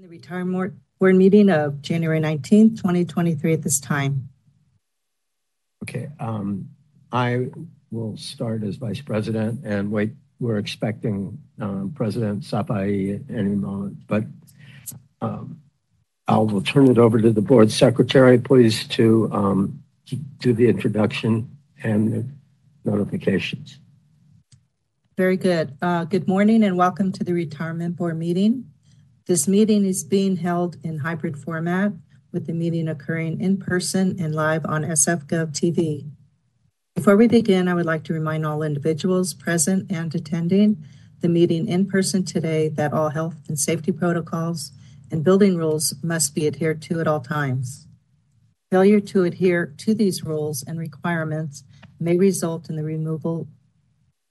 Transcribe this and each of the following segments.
the retirement board meeting of January 19th, 2023 at this time. Okay, um, I will start as vice president and wait. We're expecting um, President Safai at any moment, but um, I will turn it over to the board secretary, please, to um, do the introduction and notifications. Very good. Uh, good morning and welcome to the retirement board meeting. This meeting is being held in hybrid format with the meeting occurring in person and live on SFGov TV. Before we begin, I would like to remind all individuals present and attending the meeting in person today that all health and safety protocols and building rules must be adhered to at all times. Failure to adhere to these rules and requirements may result in the removal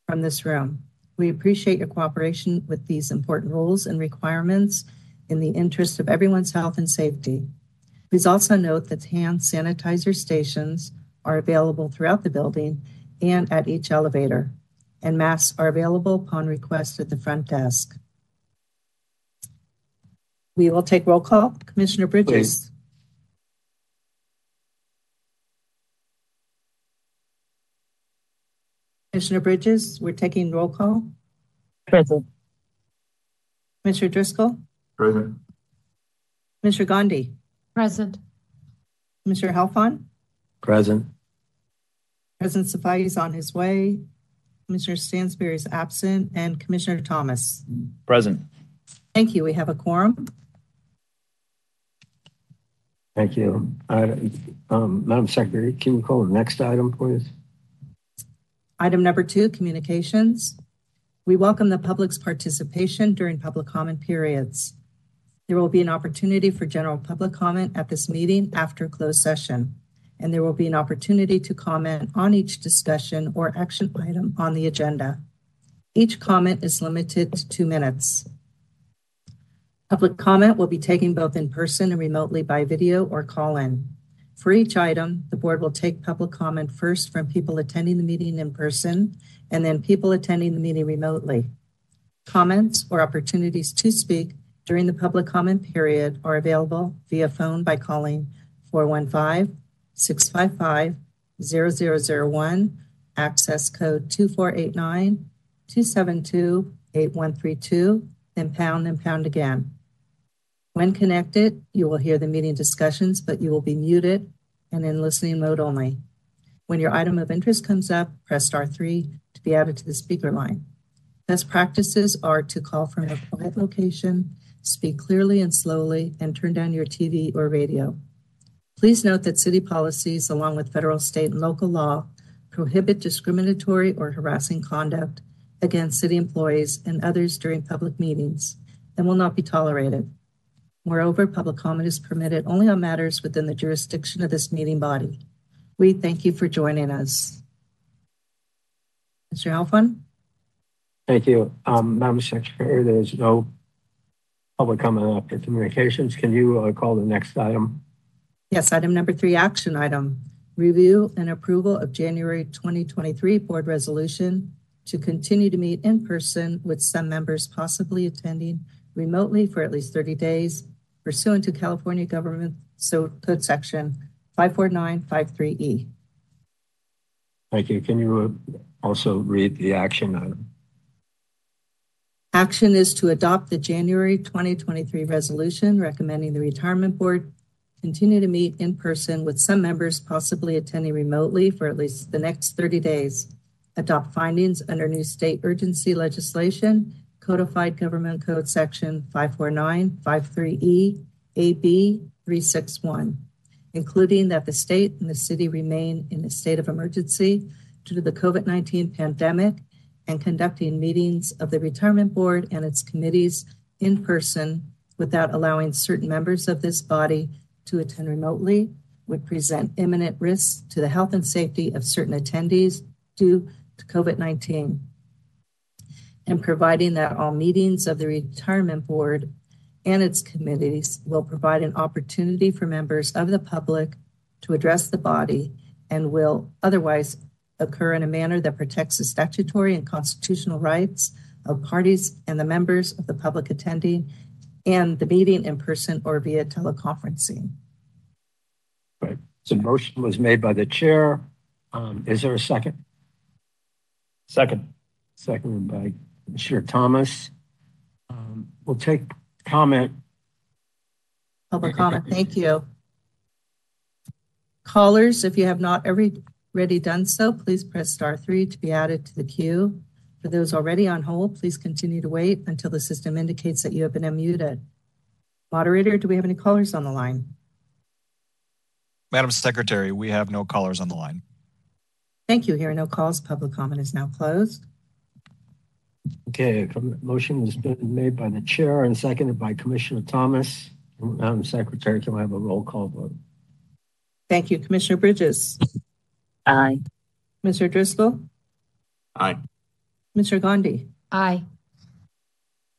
from this room. We appreciate your cooperation with these important rules and requirements in the interest of everyone's health and safety. Please also note that hand sanitizer stations are available throughout the building and at each elevator, and masks are available upon request at the front desk. We will take roll call. Commissioner Bridges. Please. Commissioner Bridges, we're taking roll call. Present. Commissioner Driscoll. Present. Commissioner Gandhi. Present. Commissioner Heldfond. Present. President Safai is on his way. Commissioner Stansbury is absent, and Commissioner Thomas. Present. Thank you. We have a quorum. Thank you. Uh, um, Madam Secretary, can you call the next item, please? Item number two, communications. We welcome the public's participation during public comment periods. There will be an opportunity for general public comment at this meeting after closed session, and there will be an opportunity to comment on each discussion or action item on the agenda. Each comment is limited to two minutes. Public comment will be taken both in person and remotely by video or call in. For each item, the board will take public comment first from people attending the meeting in person and then people attending the meeting remotely. Comments or opportunities to speak during the public comment period are available via phone by calling 415 655 0001, access code 2489 272 8132, then pound and pound again. When connected, you will hear the meeting discussions, but you will be muted and in listening mode only. When your item of interest comes up, press star three to be added to the speaker line. Best practices are to call from a quiet location, speak clearly and slowly, and turn down your TV or radio. Please note that city policies, along with federal, state, and local law, prohibit discriminatory or harassing conduct against city employees and others during public meetings and will not be tolerated. Moreover, public comment is permitted only on matters within the jurisdiction of this meeting body. We thank you for joining us. Mr. Heldfond? Thank you. Um, Madam Secretary, there's no public comment after communications. Can you uh, call the next item? Yes, item number three, action item. Review and approval of January 2023 board resolution to continue to meet in person with some members possibly attending remotely for at least 30 days pursuant to California Government Code Section 54953E. Thank you. Can you uh, also read the action item? Action is to adopt the January 2023 resolution recommending the retirement board continue to meet in person with some members possibly attending remotely for at least the next 30 days. Adopt findings under new state urgency legislation Codified Government Code Section 54953E AB 361, including that the state and the city remain in a state of emergency due to the COVID 19 pandemic and conducting meetings of the Retirement Board and its committees in person without allowing certain members of this body to attend remotely would present imminent risks to the health and safety of certain attendees due to COVID 19 and providing that all meetings of the retirement board and its committees will provide an opportunity for members of the public to address the body and will otherwise occur in a manner that protects the statutory and constitutional rights of parties and the members of the public attending and the meeting in person or via teleconferencing. Right. So motion was made by the chair. Um, is there a second? Second. Seconded by Commissioner Thomas. Um, we'll take comment. Public comment, thank you. Callers, if you have not already done so, please press star three to be added to the queue. For those already on hold, please continue to wait until the system indicates that you have been unmuted. Moderator, do we have any callers on the line? Madam Secretary, we have no callers on the line. Thank you. Here are no calls. Public comment is now closed. Okay, com- motion has been made by the chair and seconded by Commissioner Thomas. Madam Secretary, can I have a roll call vote? Thank you. Commissioner Bridges, Aye. Mr. Driscoll, Aye. Mr. Gandhi, Aye.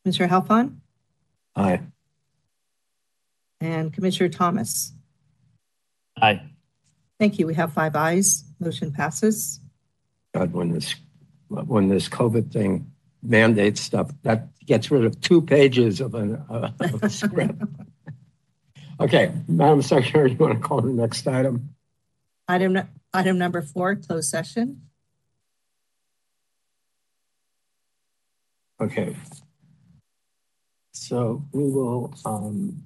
Mr. Heldfond, Aye. and Commissioner Thomas. Aye. Thank you. We have five ayes. Motion passes. God, when this, when this COVID thing mandates stuff, that gets rid of two pages of a, of a script. Okay, Madam Secretary, you want to call the next item? Item, item number four, closed session. Okay. So we will, um,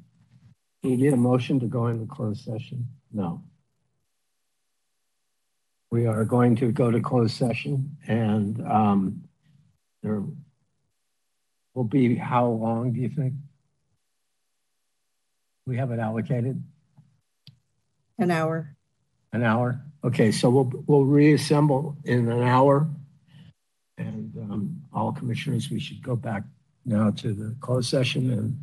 we need a motion to go into closed session? No. We are going to go to closed session and, um, there will be, how long do you think? We have it allocated? An hour. An hour? Okay, so we'll, we'll reassemble in an hour. And um, all commissioners, we should go back now to the closed session and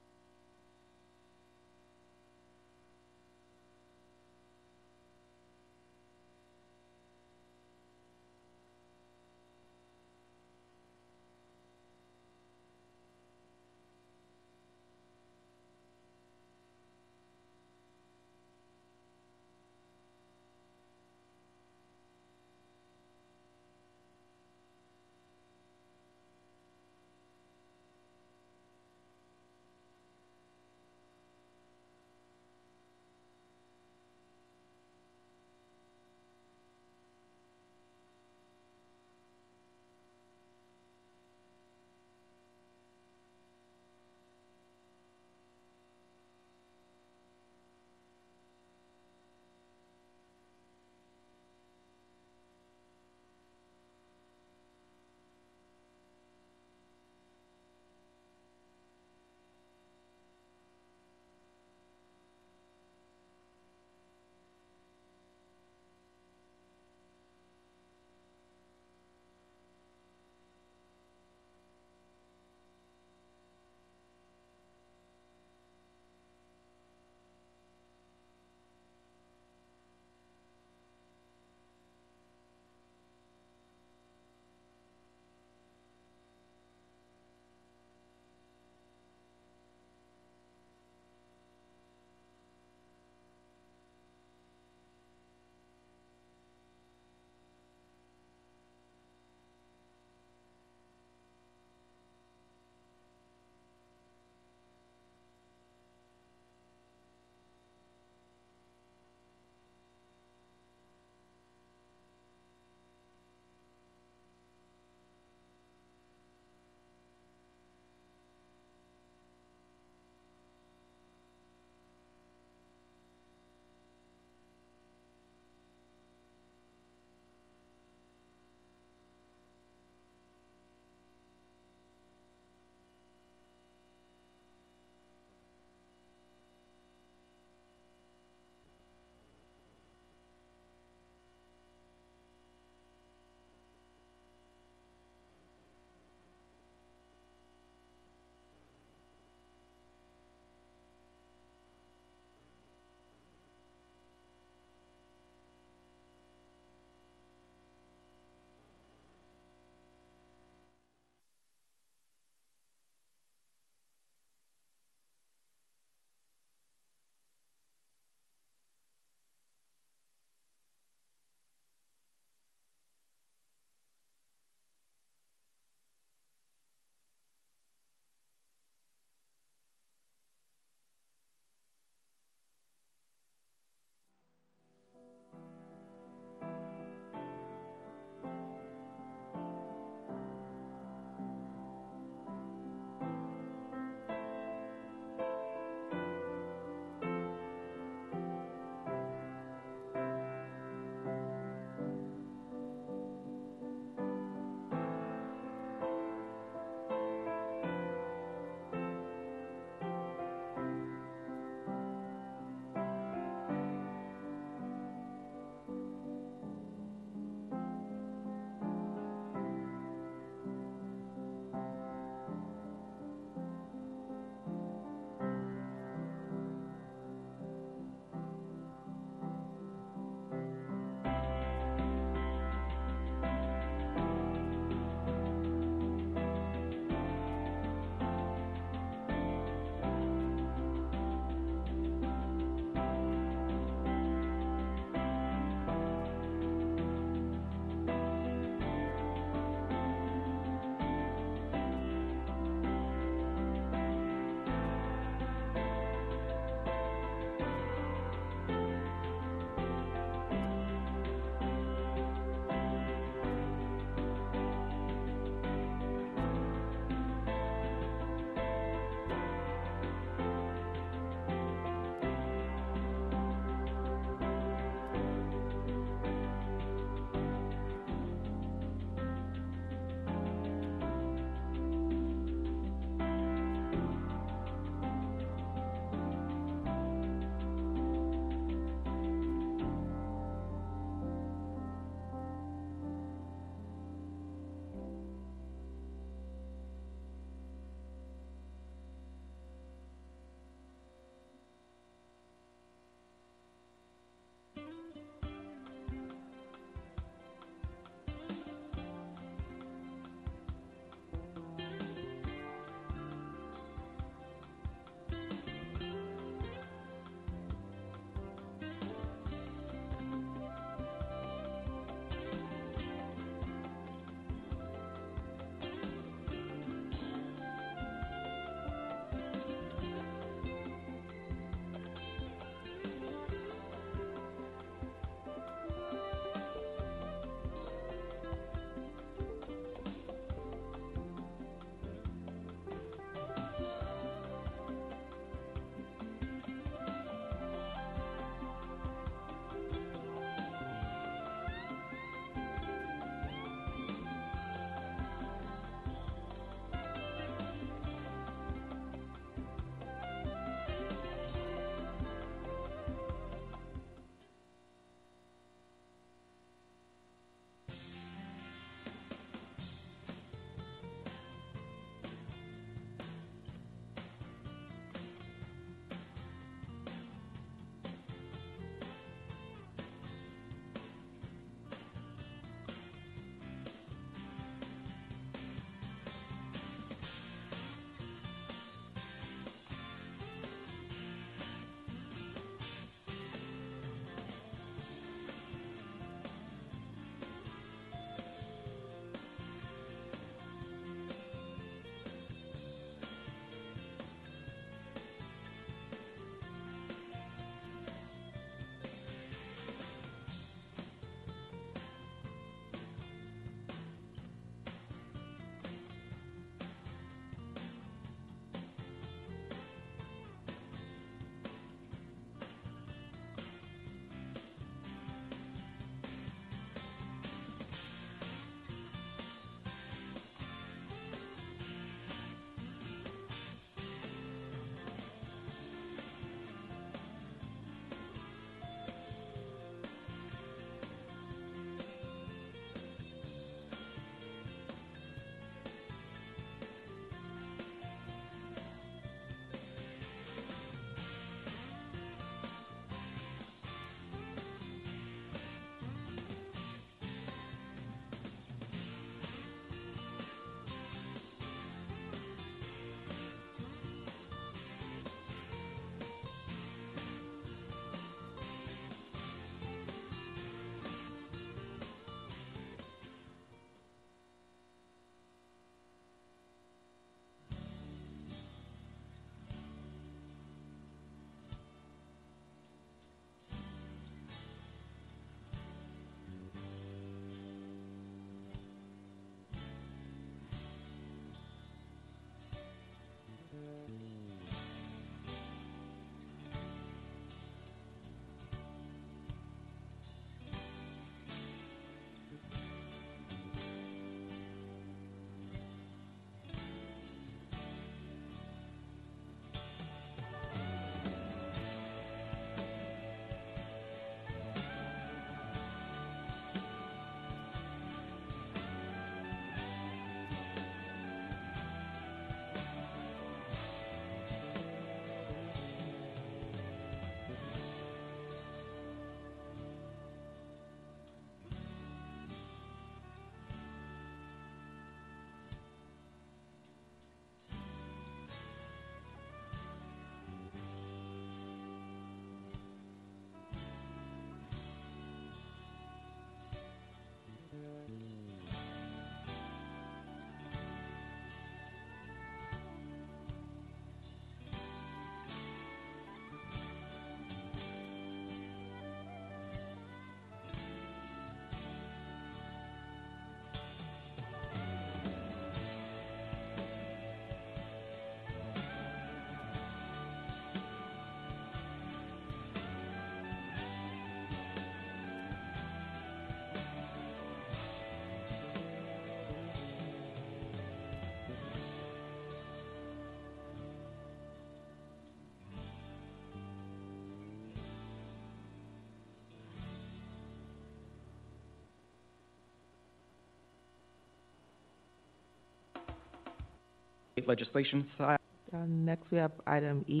Legislation side. Uh, Next, we have item E.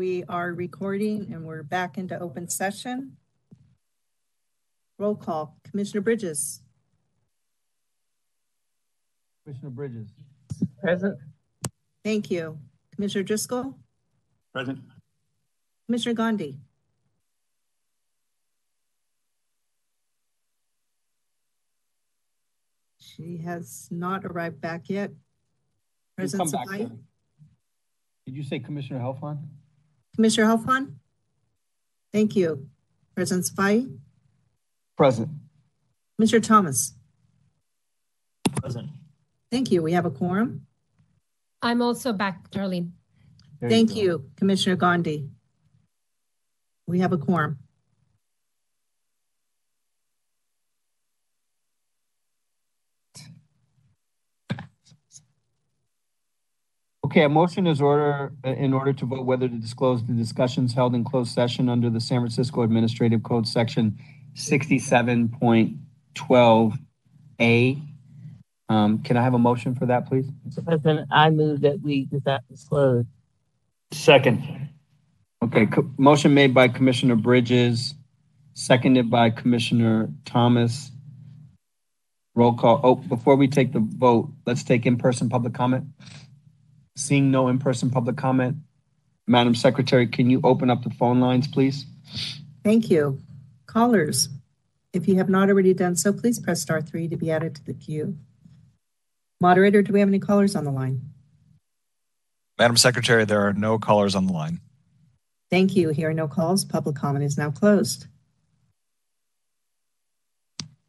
We are recording and we're back into open session. Roll call, Commissioner Bridges, Commissioner Bridges. Present. thank you. Commissioner Driscoll, Present. Commissioner Gandhi. She has not arrived back yet. You come President back, Safai? sir. Did you say Commissioner Heldfond? Commissioner Heldfond? Thank you. President Safai? Present. Mr. Thomas? Present. Thank you. We have a quorum. I'm also back, Darlene. There Thank go. you, Commissioner Gandhi. We have a quorum. Okay, a motion is order, uh, in order to vote whether to disclose the discussions held in closed session under the San Francisco Administrative Code, Section sixty-seven point twelve A. Um, can I have a motion for that, please? Mr. President, I move that we do not disclose. Second. Okay, co- motion made by Commissioner Bridges, seconded by Commissioner Thomas. Roll call. Oh, before we take the vote, let's take in-person public comment. Seeing no in-person public comment, Madam Secretary, can you open up the phone lines, please? Thank you. Callers, if you have not already done so, please press star three to be added to the queue. Moderator, do we have any callers on the line? Madam Secretary, there are no callers on the line. Thank you. Hearing no calls, public comment is now closed.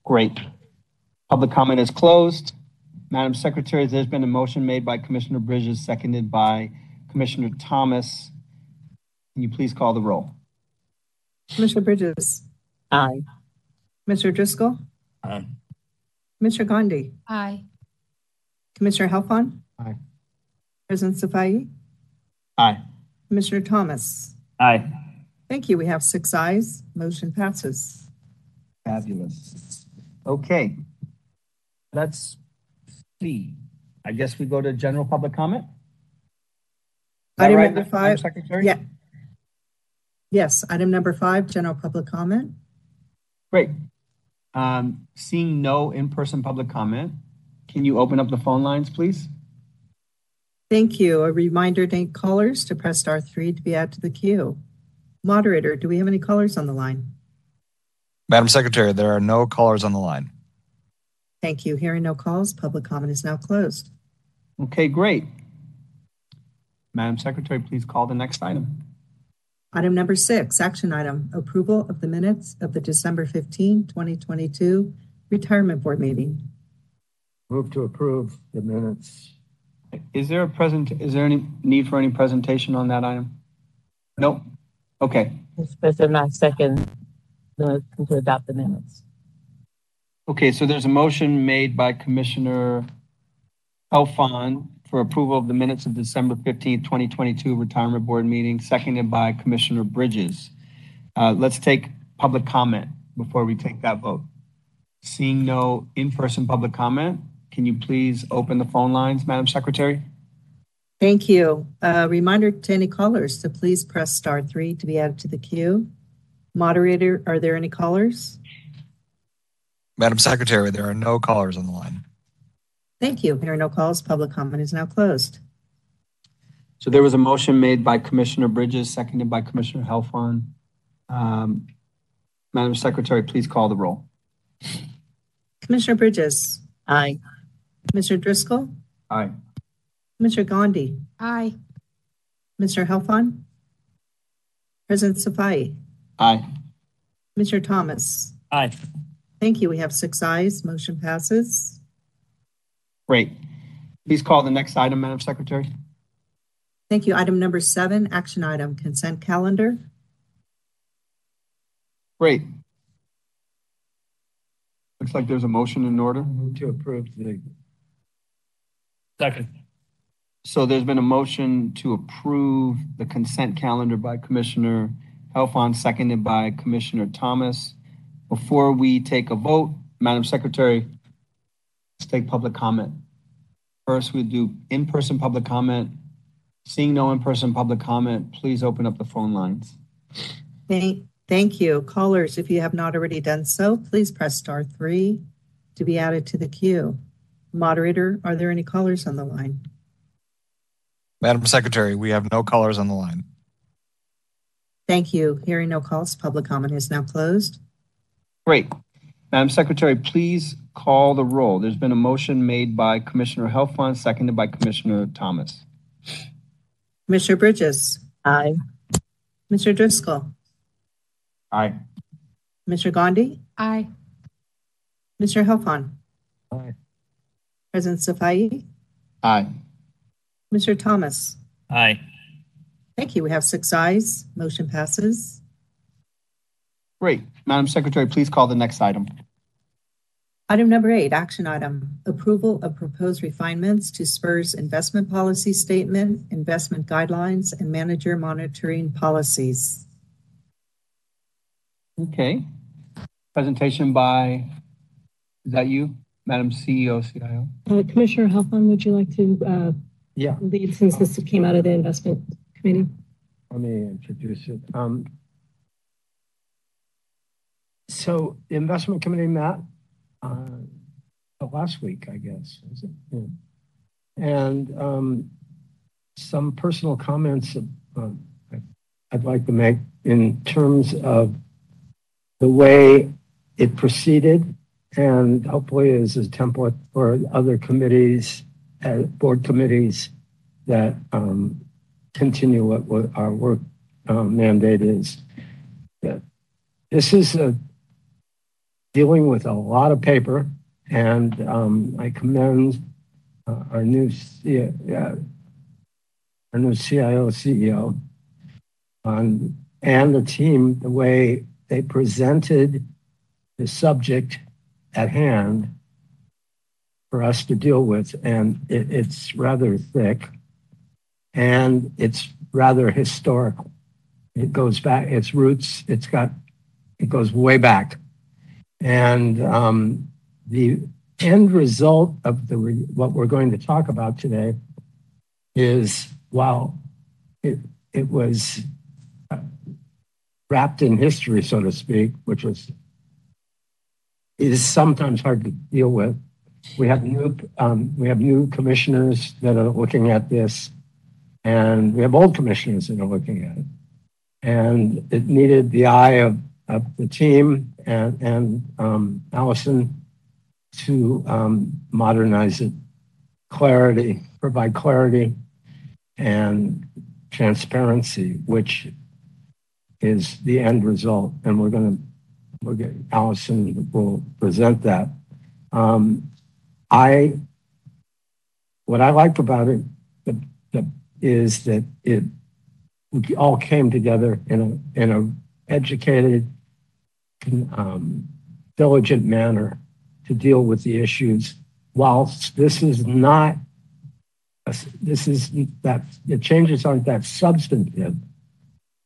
Great. Public comment is closed. Madam Secretary, there's been a motion made by Commissioner Bridges, seconded by Commissioner Thomas. Can you please call the roll? Commissioner Bridges, Aye. Commissioner Driscoll, Aye. Commissioner Gandhi, Aye. Commissioner Heldfond. Aye. President Safai, Aye. Commissioner Thomas. Aye. Thank you. We have six ayes. Motion passes. Fabulous. Okay. Let's see. I guess we go to general public comment? Item right, number Madam five. Secretary? Yeah. Yes, item number five, general public comment. Great. Um, seeing no in-person public comment, can you open up the phone lines, please? Thank you. A reminder to callers to press star three to be added to the queue. Moderator, do we have any callers on the line? Madam Secretary, there are no callers on the line. Thank you. Hearing no calls, public comment is now closed. Okay, great. Madam Secretary, please call the next item. Item number six, action item, approval of the minutes of the December 15, 2022 Retirement Board meeting. Move to approve the minutes. Is there a present, is there any need for any presentation on that item? Nope. Okay. Mr. President, I second the motion to adopt the minutes. Okay, so there's a motion made by Commissioner Heldfond for approval of the minutes of December 15th, 2022 Retirement Board meeting, seconded by Commissioner Bridges. Uh, let's take public comment before we take that vote. Seeing no in-person public comment, can you please open the phone lines, Madam Secretary? Thank you. A reminder to any callers to please press star three to be added to the queue. Moderator, are there any callers? Madam Secretary, there are no callers on the line. Thank you. There are no calls, public comment is now closed. So there was a motion made by Commissioner Bridges, seconded by Commissioner Heldfond. Um, Madam Secretary, please call the roll. Commissioner Bridges, Aye. Commissioner Driscoll, Aye. Commissioner Gandhi, Aye. Mr. Heldfond, President Safai, Aye. Mr. Thomas. Aye. Thank you. We have six ayes. Motion passes. Great. Please call the next item, Madam Secretary. Thank you. Item number seven, action item, consent calendar. Great. Looks like there's a motion in order. Move to approve the Second. So there's been a motion to approve the consent calendar by Commissioner Heldfond, seconded by Commissioner Thomas. Before we take a vote, Madam Secretary, let's take public comment. First, we do in-person public comment. Seeing no in-person public comment, please open up the phone lines. Thank, thank you. Callers, if you have not already done so, please press star three to be added to the queue. Moderator, are there any callers on the line? Madam Secretary, we have no callers on the line. Thank you. Hearing no calls, public comment is now closed. Great. Madam Secretary, please call the roll. There's been a motion made by Commissioner Heldfond, seconded by Commissioner Thomas. Commissioner Bridges, Aye. Mr. Driscoll, Aye. Mr. Gandhi, Aye. Mr. Heldfond, Aye. President Safai, Aye. Mr. Thomas. Aye. Thank you. We have six ayes. Motion passes. Great. Madam Secretary, please call the next item. Item number eight, action item, approval of proposed refinements to SFERS' investment policy statement, investment guidelines, and manager monitoring policies. Okay. Presentation by, is that you, Madam CEO, CIO? Uh, Commissioner Heldfond, would you like to uh, Yeah, lead since this came out of the investment committee? let me introduce it. Um, so the investment committee met, uh, last week, I guess? Yeah. And, um, some personal comments, uh, I'd like to make in terms of the way it proceeded and hopefully is a template for other committees, uh, board committees that, um, continue what, what our work um, mandate is. That This is a, dealing with a lot of paper, and um, I commend uh, our new C, uh, our new CIO CEO on, and the team the way they presented the subject at hand for us to deal with, and it, it's rather thick and it's rather historical. It goes back, its roots, it's got, it goes way back. And um, the end result of the re- what we're going to talk about today is while it, it was uh, wrapped in history, so to speak, which was is sometimes hard to deal with. We have new um, we have new commissioners that are looking at this and we have old commissioners that are looking at it. And it needed the eye of the team and, and um, Allison to um, modernize it, clarity, provide clarity and transparency, which is the end result. And we're going to, we're Allison will present that. Um, I, what I like about it, the, the is that it we all came together in a in a educated, um, diligent manner to deal with the issues. Whilst this is not, this is that the changes aren't that substantive.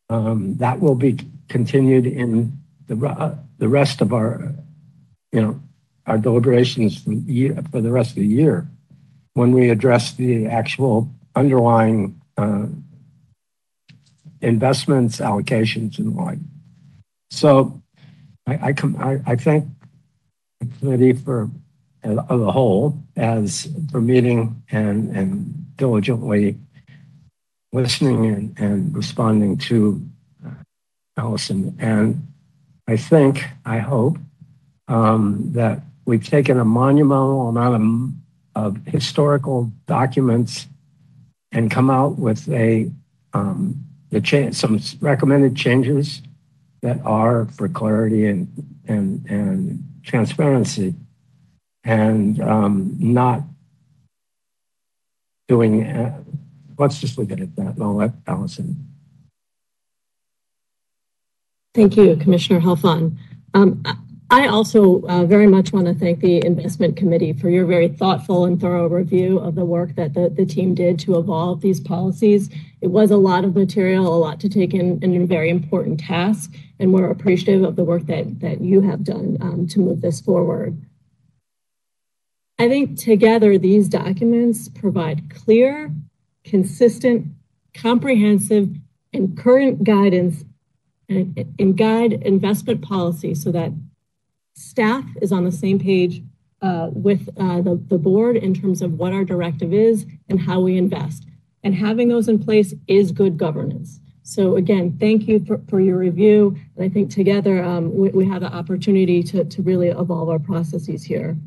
Um, that will be continued in the uh, the rest of our, you know, our deliberations for, year, for the rest of the year when we address the actual underlying uh, investments, allocations, and the like. So I, I, com- I, I thank the committee for as a whole as for meeting and, and diligently listening and, and responding to uh, Allison. And I think, I hope, um, that we've taken a monumental amount of, of historical documents and come out with a um, the cha- some recommended changes that are for clarity and and and transparency, and um, not doing. Uh, let's just leave it at that. And I'll let Allison. Thank you, Commissioner Heldfond. Um, I also uh, very much want to thank the investment committee for your very thoughtful and thorough review of the work that the, the team did to evolve these policies. It was a lot of material, a lot to take in, and a very important task, and we're appreciative of the work that, that you have done um, to move this forward. I think together these documents provide clear, consistent, comprehensive and current guidance and, and guide investment policy so that staff is on the same page uh, with uh, the, the board in terms of what our directive is and how we invest. And having those in place is good governance. So again, thank you for, for your review. And I think together um, we, we have the opportunity to, to really evolve our processes here.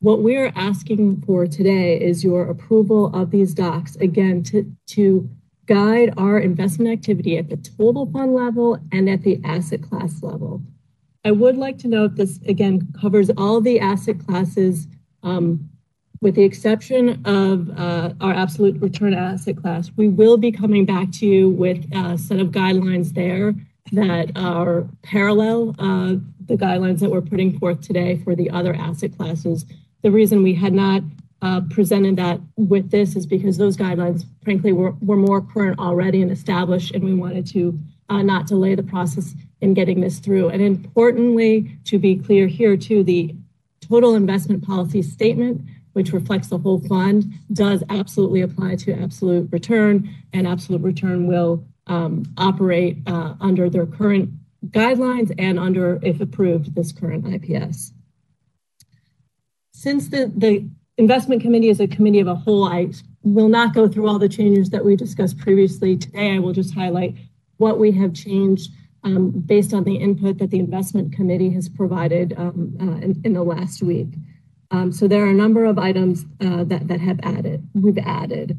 What we're asking for today is your approval of these docs, again, to, to guide our investment activity at the total fund level and at the asset class level. I would like to note this again covers all the asset classes um, with the exception of uh, our absolute return asset class. We will be coming back to you with a set of guidelines there that are parallel uh, the guidelines that we're putting forth today for the other asset classes. The reason we had not uh, presented that with this is because those guidelines, frankly, were, were more current already and established, and we wanted to uh, not delay the process in getting this through. And importantly, to be clear here too, the total investment policy statement, which reflects the whole fund, does absolutely apply to absolute return, and absolute return will um, operate uh, under their current guidelines and under, if approved, this current IPS. Since the, the investment committee is a committee of a whole, I will not go through all the changes that we discussed previously. Today, I will just highlight what we have changed um, based on the input that the investment committee has provided um, uh, in, in, the last week. Um, so there are a number of items uh, that, that have added, we've added.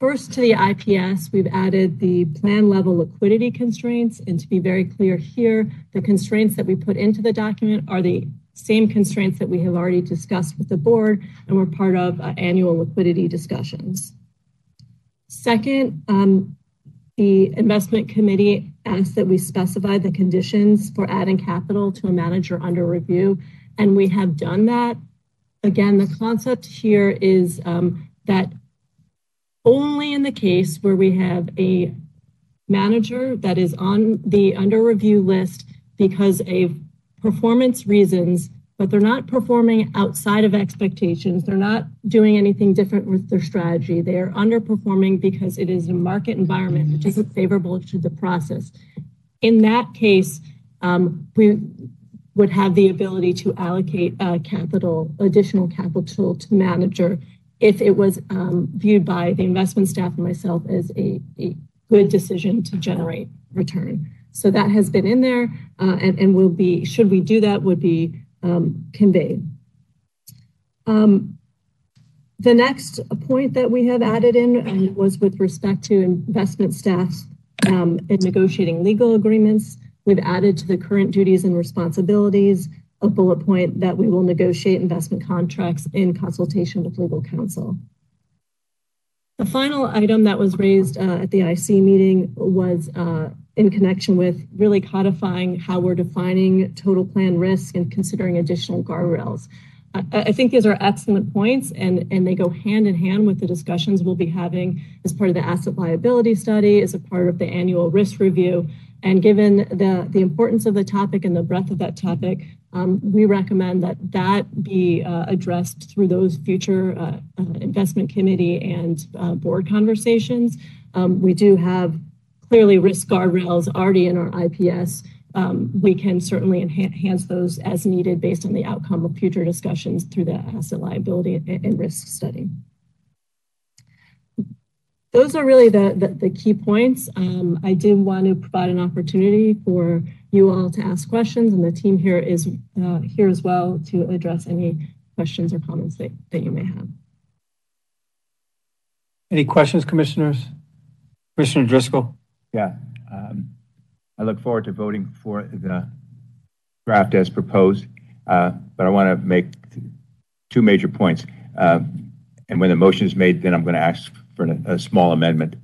First to the IPS, we've added the plan level liquidity constraints. And to be very clear here, the constraints that we put into the document are the same constraints that we have already discussed with the board and were part of uh, annual liquidity discussions. Second, um, the investment committee asked that we specify the conditions for adding capital to a manager under review, and we have done that. Again, the concept here is um, that only in the case where we have a manager that is on the under review list because of performance reasons but they're not performing outside of expectations. They're not doing anything different with their strategy. They are underperforming because it is a market environment which isn't favorable to the process. In that case, um, we would have the ability to allocate uh, capital, additional capital to manager if it was um, viewed by the investment staff and myself as a, a, good decision to generate return. So that has been in there uh, and, and will be, should we do that, would be um, conveyed. Um, the next point that we have added in um, was with respect to investment staffs um, in negotiating legal agreements. We've added to the current duties and responsibilities a bullet point that we will negotiate investment contracts in consultation with legal counsel. The final item that was raised uh, at the IC meeting was uh, in connection with really codifying how we're defining total plan risk and considering additional guardrails. I, I think these are excellent points and, and they go hand in hand with the discussions we'll be having as part of the asset liability study, as a part of the annual risk review. And given the, the importance of the topic and the breadth of that topic, um, we recommend that that be uh, addressed through those future uh, uh, investment committee and uh, board conversations. Um, we do have clearly risk guardrails already in our IPS. Um, we can certainly enhance those as needed based on the outcome of future discussions through the asset liability and risk study. Those are really the, key points. Um, I did want to provide an opportunity for you all to ask questions, and the team here is uh, here as well to address any questions or comments that you may have. Any questions, commissioners? Commissioner Driscoll? Yeah. Um, I look forward to voting for the draft as proposed, uh, but I want to make two major points. Uh, and when the motion is made, then I'm going to ask for a, a small amendment.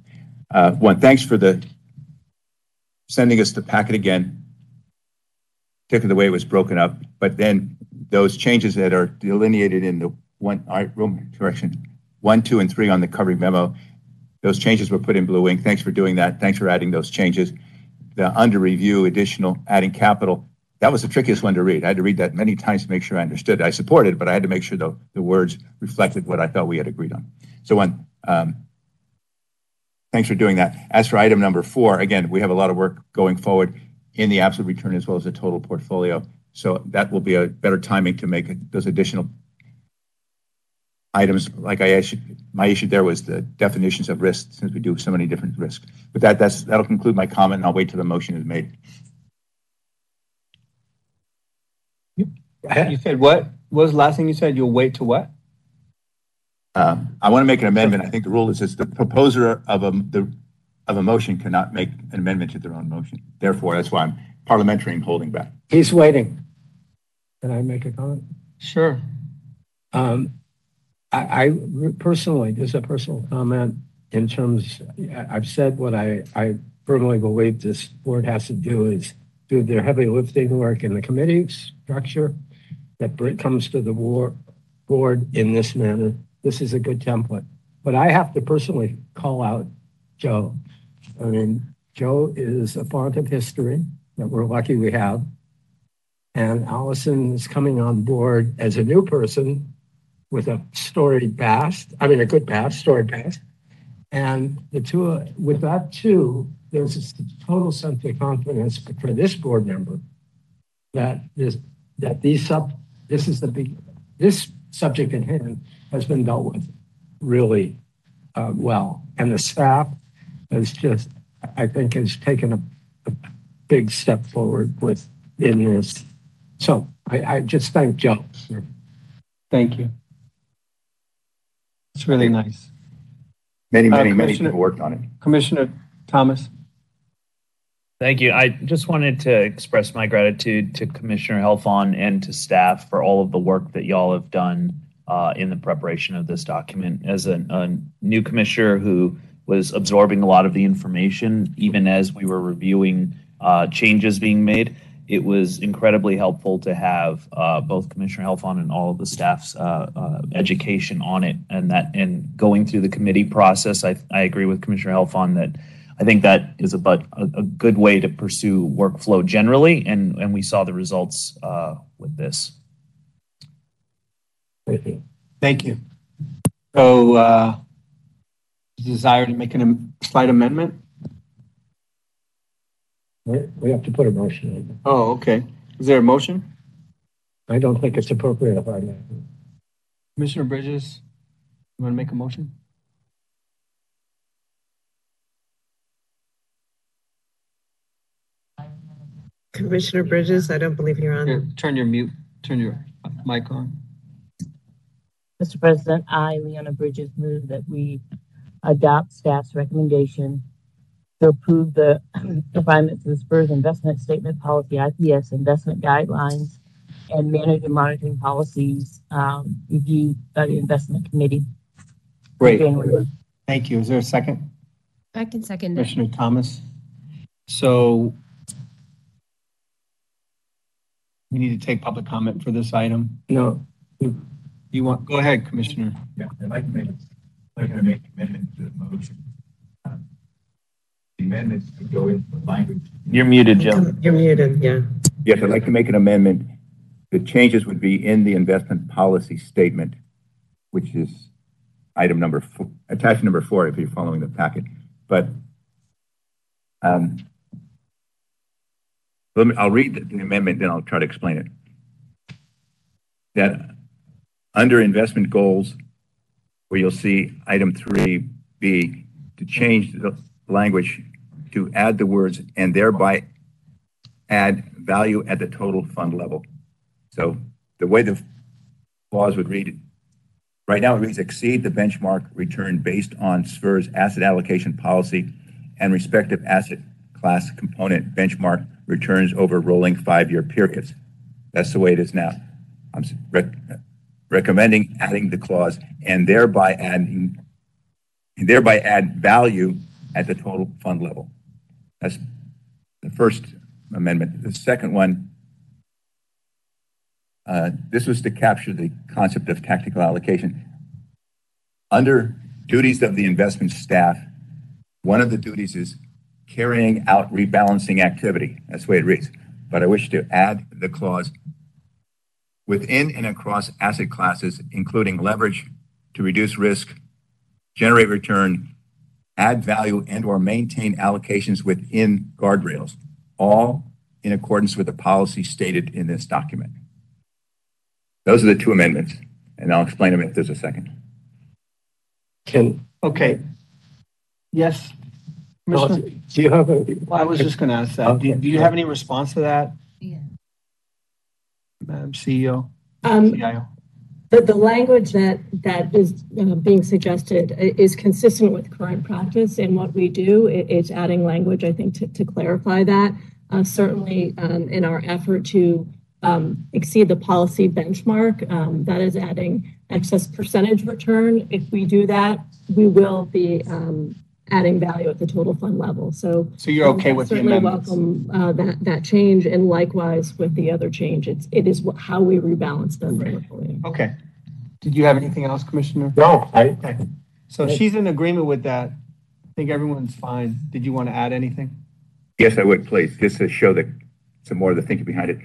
Uh, one, thanks for the sending us the packet again, particularly the way it was broken up, but then those changes that are delineated in the one, right, room correction, one, two, and three on the covering memo those changes were put in blue ink. Thanks for doing that. Thanks for adding those changes. The under review, additional, adding capital, that was the trickiest one to read. I had to read that many times to make sure I understood. I supported, but I had to make sure the, the words reflected what I thought we had agreed on. So one, um, thanks for doing that. As for item number four, again, we have a lot of work going forward in the absolute return as well as the total portfolio. So that will be a better timing to make those additional items. Like I asked, you- my issue there was the definitions of risk, since we do so many different risks. But that, that's, that'll conclude my comment, and I'll wait till the motion is made. You said what? What was the last thing you said? You'll wait to what? Um, I want to make an amendment. I think the rule is, is the proposer of a, the, of a motion cannot make an amendment to their own motion. Therefore, that's why I'm parliamentary and holding back. He's waiting. Can I make a comment? Sure. Um, I, personally, is a personal comment in terms, I've said what I, I firmly believe this board has to do is do their heavy lifting work in the committee structure that comes to the board in this manner. This is a good template. But I have to personally call out Joe. I mean, Joe is a font of history that we're lucky we have. And Allison is coming on board as a new person with a storied past. I mean, a good past, storied past. And the two, with that too, there's this total sense of confidence for this board member that this, that these sub, this is the big, this subject at hand has been dealt with really uh, well. And the staff has just, I think, has taken a, a big step forward with in this. So I, I just thank Joe. Thank you. It's really nice. Many, Uh, many, many Commissioner- people worked on it. Commissioner Thomas? Thank you. I just wanted to express my gratitude to Commissioner Heldfond and to staff for all of the work that y'all have done uh, in the preparation of this document. As a, a new commissioner who was absorbing a lot of the information, even as we were reviewing uh, changes being made, it was incredibly helpful to have uh, both Commissioner Heldfond and all of the staff's uh, uh, education on it, and that and going through the committee process. I, I agree with Commissioner Heldfond that I think that is a but a, a good way to pursue workflow generally, and and we saw the results uh, with this. Thank you. Thank you. So, uh, desire to make an- a slight amendment? We we have to put a motion in. Oh, okay. Is there a motion? I don't think it's appropriate right now. Commissioner Bridges, you want to make a motion? Commissioner Bridges, I don't believe you're on. Here, Turn your mute, turn your mic on. Mr. President, I, Leona Bridges, move that we adopt staff's recommendation to approve the refinements to the SFERS investment statement policy, IPS investment guidelines, and manager monitoring policies, um, reviewed by the investment committee. Great. Thank you. Is there a second? I can second that. Commissioner Thomas? So we need to take public comment for this item. No, You want, go ahead, Commissioner. Yeah, I'd like to make, I'd like to make an amendment to the motion. The amendments to go into the language. You're muted, Joe. You're muted, yeah. Yes, I'd like to make an amendment. The changes would be in the investment policy statement, which is item number, four, attachment number four, if you're following the packet. But um, let me, I'll read the amendment, then I'll try to explain it. That under investment goals, where you'll see item three B, to change the language to add the words and thereby add value at the total fund level. So the way the clause would read, right now it reads exceed the benchmark return based on SFERS' asset allocation policy and respective asset class component benchmark returns over rolling five-year periods. That's the way it is now. I'm rec- recommending adding the clause and thereby adding, and thereby add value at the total fund level. That's the first amendment. The second one, uh, this was to capture the concept of tactical allocation. Under duties of the investment staff, one of the duties is carrying out rebalancing activity. That's the way it reads. But I wish to add the clause within and across asset classes, including leverage to reduce risk, generate return, add value and/or maintain allocations within guardrails, all in accordance with the policy stated in this document. Those are the two amendments, and I'll explain them if there's a second. Can, Okay. Yes. Commissioner? do you have a, Well, I was just going to ask that. Do do you have any response to that? Madam CEO, Um, CIO? The, the language that, that is uh, being suggested is consistent with current practice and what we do. It- it's adding language, I think, to, to clarify that. Uh, certainly, um, in our effort to, um, exceed the policy benchmark, um, that is adding excess percentage return. If we do that, we will be, um, adding value at the total fund level. So So you're okay with the Certainly amendments? welcome uh, that, that change, and likewise with the other change, it's, it is how we rebalance the portfolio. Okay. Did you have anything else, Commissioner? no, I, So she's in agreement with that. I think everyone's fine. Did you want to add anything? Yes, I would, please, just to show the, some more of the thinking behind it.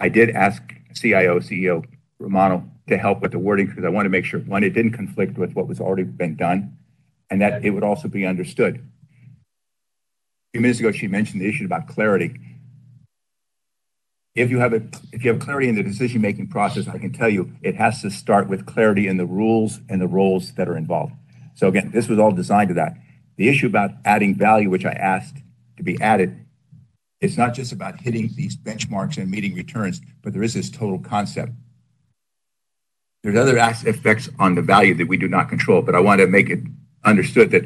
I did ask CIO, CEO Romano to help with the wording because I want to make sure, one, it didn't conflict with what was already been done, and that it would also be understood. A few minutes ago, she mentioned the issue about clarity. If you have a, if you have clarity in the decision-making process, I can tell you, it has to start with clarity in the rules and the roles that are involved. So again, this was all designed to that. The issue about adding value, which I asked to be added, it's not just about hitting these benchmarks and meeting returns, but there is this total concept. There's other effects on the value that we do not control, but I want to make it understood that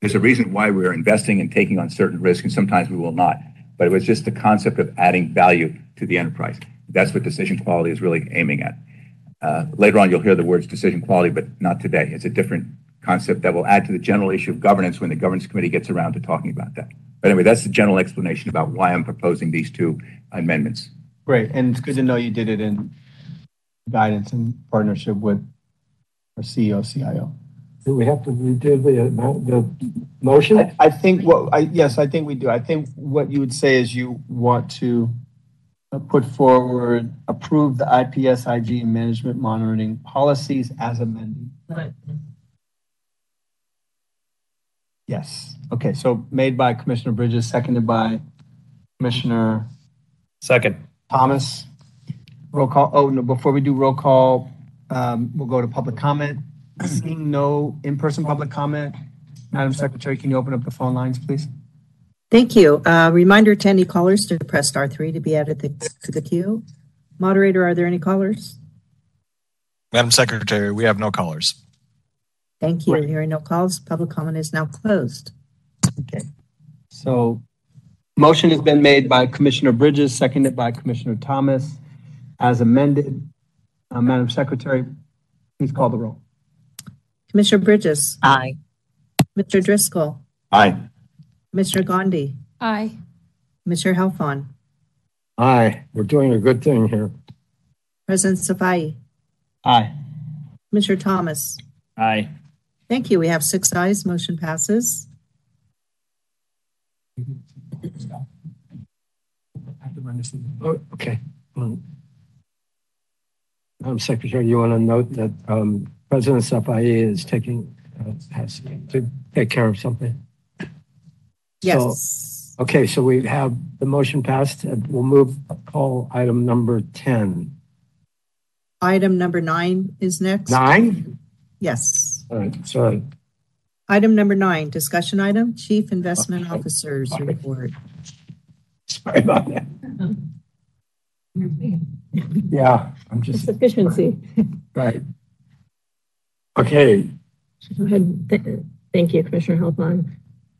there's a reason why we're investing and taking on certain risks, and sometimes we will not. But it was just the concept of adding value to the enterprise. That's what decision quality is really aiming at. Uh, later on, you'll hear the words decision quality, but not today. It's a different concept that will add to the general issue of governance when the governance committee gets around to talking about that. But anyway, that's the general explanation about why I'm proposing these two amendments. Great, and it's good to know you did it in guidance and partnership with our CEO, CIO. Do we have to redo the, amount- the motion? I, I think what, I, yes, I think we do. I think what you would say is you want to uh, put forward, approve the IPS IG management monitoring policies as amended. Right. Yes. Okay, so made by Commissioner Bridges, seconded by Commissioner Second. Thomas. Roll call, oh, no, before we do roll call, um, we'll go to public comment. Seeing no in-person public comment, Madam Secretary, can you open up the phone lines, please? Thank you. Uh, Reminder to any callers to press star three to be added to to the queue. Moderator, are there any callers? Madam Secretary, we have no callers. Thank you. Right. Hearing no calls, public comment is now closed. Okay. So motion has been made by Commissioner Bridges, seconded by Commissioner Thomas, as amended. Uh, Madam Secretary, please call the roll. Commissioner Bridges, Aye. Mr. Driscoll, Aye. Mr. Gandhi? Aye. Mr. Heldfond, Aye, we're doing a good thing here. President Safai, Aye. Mr. Thomas. Aye. Thank you. We have six ayes. Motion passes. Oh, Okay. Um, Madam Secretary, you want to note that um, President Safai is taking, uh, has to take care of something? Yes. Okay, so we have the motion passed, and we'll move, call item number 10. Item number nine is next. Nine? Yes. All right, sorry. Item number nine, discussion item, Chief Investment Officers Report. Sorry about that. Yeah, I'm just, Sufficiency. right. Okay, Go ahead. Th- Thank you, Commissioner Heldfond.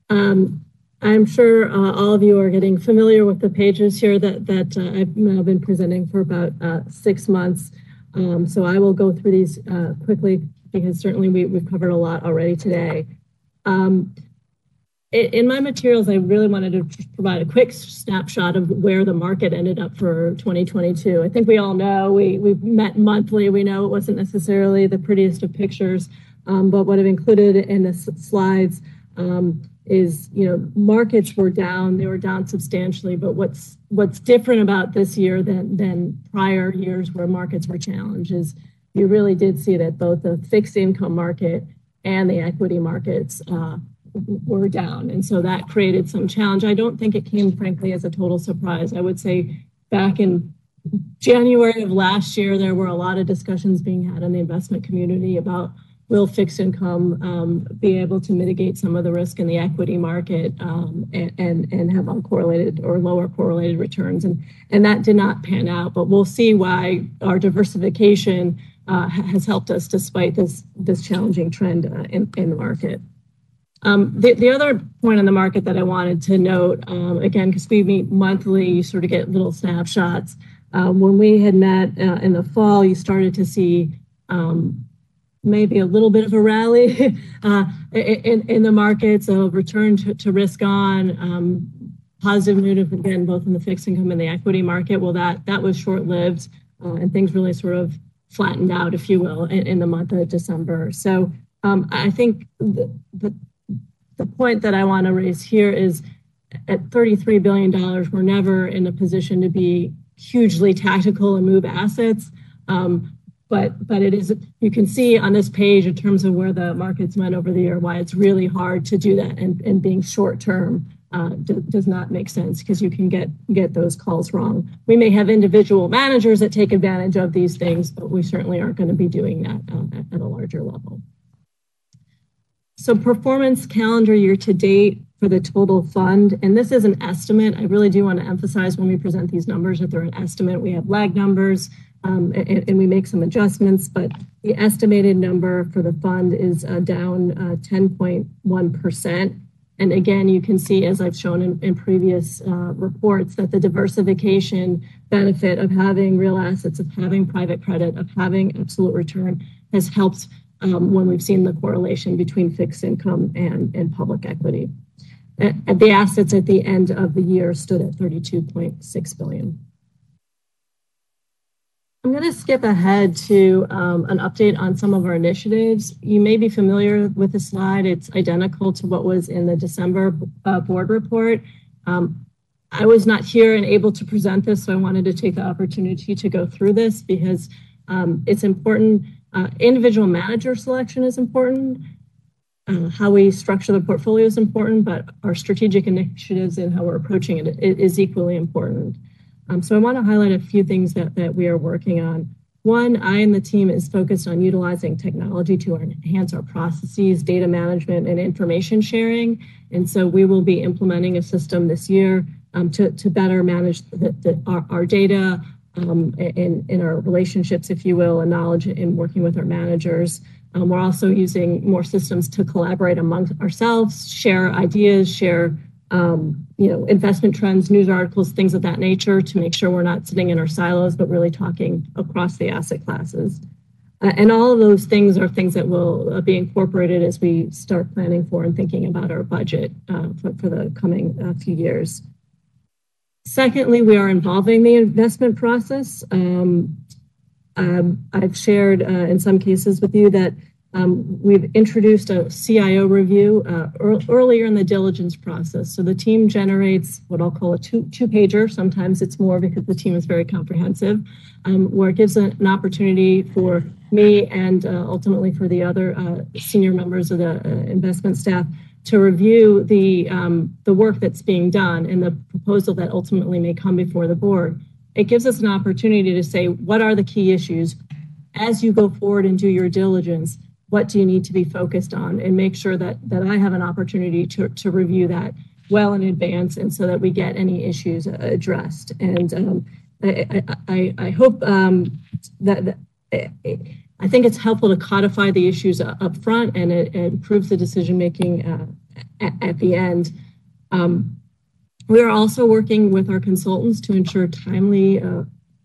Um, I'm sure uh, all of you are getting familiar with the pages here that, that uh, I've now been presenting for about uh, six months. Um, So I will go through these uh, quickly because certainly we, we've covered a lot already today. Um, In my materials, I really wanted to provide a quick snapshot of where the market ended up for 2022. I think we all know, we, we've met monthly, we know it wasn't necessarily the prettiest of pictures. Um, but what I've included in the slides um, is, you know, markets were down, they were down substantially. But what's what's different about this year than than prior years where markets were challenged is you really did see that both the fixed income market and the equity markets uh, were down. And so that created some challenge. I don't think it came, frankly, as a total surprise. I would say back in January of last year, there were a lot of discussions being had in the investment community about will fixed income um, be able to mitigate some of the risk in the equity market um, and, and, and have uncorrelated or lower correlated returns. And, and that did not pan out, but we'll see why our diversification uh, has helped us despite this, this challenging trend uh, in, in the market. Um, the, the other point on the market that I wanted to note, um, again, because we meet monthly, you sort of get little snapshots. Uh, when we had met uh, in the fall, you started to see um, maybe a little bit of a rally uh, in, in the markets, a return to, to risk on, um, positive mood again, both in the fixed income and the equity market. Well, that, that was short lived uh, and things really sort of flattened out, if you will, in, in the month of December. So um, I think the, the, the point that I want to raise here is at $33 billion, we're never in a position to be hugely tactical and move assets. Um, but but it is you can see on this page in terms of where the markets went over the year why it's really hard to do that and, and being short term uh, does not make sense because you can get get those calls wrong. We may have individual managers that take advantage of these things, but we certainly aren't going to be doing that um, at, at a larger level. So performance calendar year to date for the total fund, and this is an estimate. I really do want to emphasize when we present these numbers that they're an estimate. We have lag numbers um, and, and, we make some adjustments, but the estimated number for the fund is uh, down 10.1%. Uh, and again, you can see, as I've shown in, in previous uh, reports, that the diversification benefit of having real assets, of having private credit, of having absolute return has helped um, when we've seen the correlation between fixed income and, and public equity. the assets at the end of the year stood at 32.6 billion. I'm going to skip ahead to um, an update on some of our initiatives. You may be familiar with the slide. It's identical to what was in the December uh, board report. Um, I was not here and able to present this, so I wanted to take the opportunity to go through this because um, it's important. Uh, individual manager selection is important. Uh, how we structure the portfolio is important, but our strategic initiatives and how we're approaching it is equally important. Um, so I want to highlight a few things that, that we are working on. One, I and the team is focused on utilizing technology to enhance our processes, data management, and information sharing. And so we will be implementing a system this year um, to, to better manage the, the, our, our, data um, and, and our relationships, if you will, and knowledge in working with our managers. Um, we're also using more systems to collaborate among ourselves, share ideas, share um, you know, investment trends, news articles, things of that nature to make sure we're not sitting in our silos, but really talking across the asset classes. Uh, and all of those things are things that will uh, be incorporated as we start planning for and thinking about our budget uh, for, for, the coming uh, few years. Secondly, we are involving the investment process. Um, um I've shared uh, in some cases with you that um, we've introduced a CIO review uh, earlier in the diligence process. So the team generates what I'll call a two, two pager. Sometimes it's more because the team is very comprehensive, um, where it gives a, an opportunity for me and uh, ultimately for the other uh, senior members of the uh, investment staff to review the, um, the work that's being done and the proposal that ultimately may come before the board. It gives us an opportunity to say, what are the key issues as you go forward and do your diligence? what do you need to be focused on and make sure that that I have an opportunity to, to review that well in advance and so that we get any issues addressed. And um, I, I, I, hope um, that, that, I think it's helpful to codify the issues up front and it, it improves the decision making uh, at, at, the end. Um, we are also working with our consultants to ensure timely uh,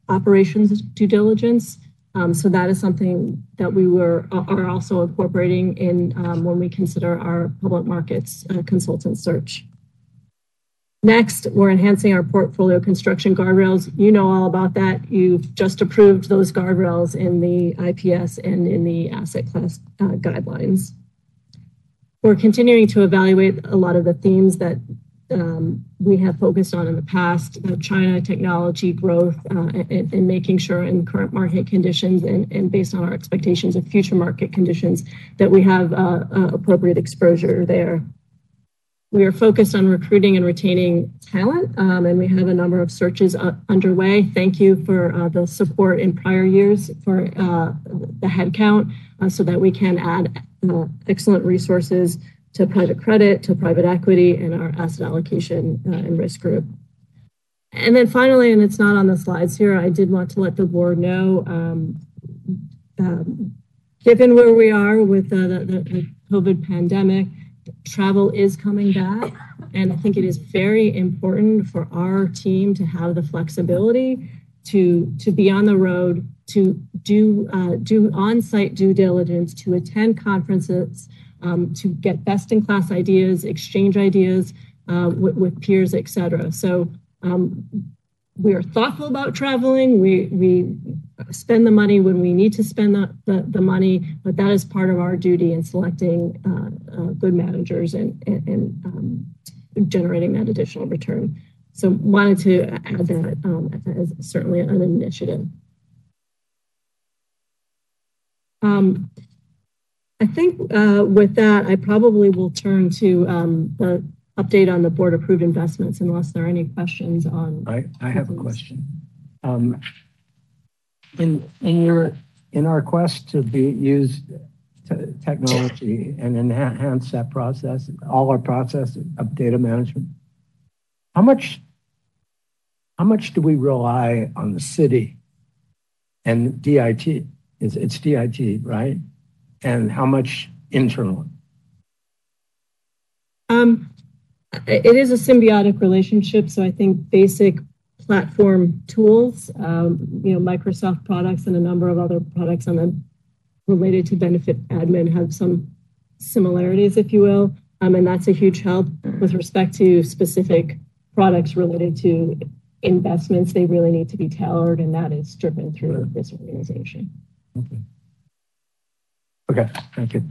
operations due diligence um, so that is something that we were are also incorporating in um, when we consider our public markets uh, consultant search. Next, we're enhancing our portfolio construction guardrails. You know all about that. You've just approved those guardrails in the IPS and in the asset class uh, guidelines. We're continuing to evaluate a lot of the themes that um, we have focused on in the past, uh, China technology growth uh, and, making sure in current market conditions and, based on our expectations of future market conditions that we have appropriate exposure there. We are focused on recruiting and retaining talent, um, and we have a number of searches uh, underway. Thank you for uh, the support in prior years for the headcount so that we can add excellent resources to private credit, to private equity, and our asset allocation uh, and risk group. And then finally, and it's not on the slides here, I did want to let the board know, um, um, given where we are with the, the COVID pandemic, travel is coming back. And I think it is very important for our team to have the flexibility to, to be on the road, to do, uh, do on-site due diligence, to attend conferences, um, to get best in class ideas, exchange ideas uh, with, with, peers, et cetera. So um, we are thoughtful about traveling. We, we spend the money when we need to spend the, the, the money, but that is part of our duty in selecting uh, uh, good managers and, and, and um, generating that additional return. So wanted to add that um, as certainly an initiative. Um, I think uh, with that, I probably will turn to um, the update on the board approved investments unless there are any questions on. I, I have a question. Um, in, in your, in our quest to be use technology and enhance that process, all our process of data management, how much, how much do we rely on the city and DIT? It's, it's DIT, right? and how much internally? Um, it is a symbiotic relationship. So I think basic platform tools, um, you know, Microsoft products and a number of other products on the related to benefit admin have some similarities, if you will. Um, and that's a huge help with respect to specific products related to investments. They really need to be tailored, and that is driven through this organization. Okay. Okay, thank you.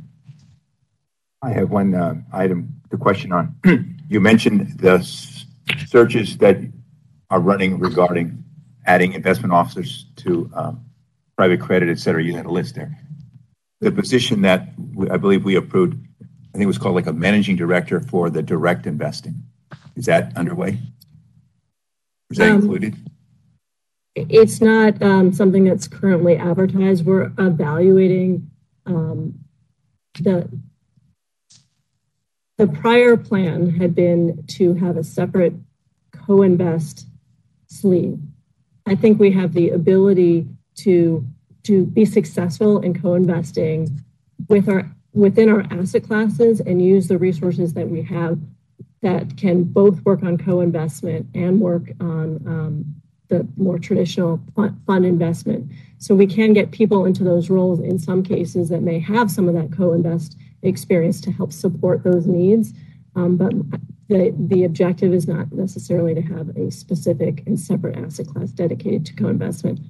I have one uh, item, the question on, you mentioned the searches that are running regarding adding investment officers to um, private credit, et cetera. You had a list there. The position that we, I believe we approved, I think it was called like a managing director for the direct investing. Is that underway? Is that um, included? It's not um, something that's currently advertised. We're evaluating um, the the prior plan had been to have a separate co-invest sleeve. I think we have the ability to to be successful in co-investing with our within our asset classes and use the resources that we have that can both work on co-investment and work on um, the more traditional fund investment. So we can get people into those roles in some cases that may have some of that co-invest experience to help support those needs. Um, but the, the objective is not necessarily to have a specific and separate asset class dedicated to co-investment.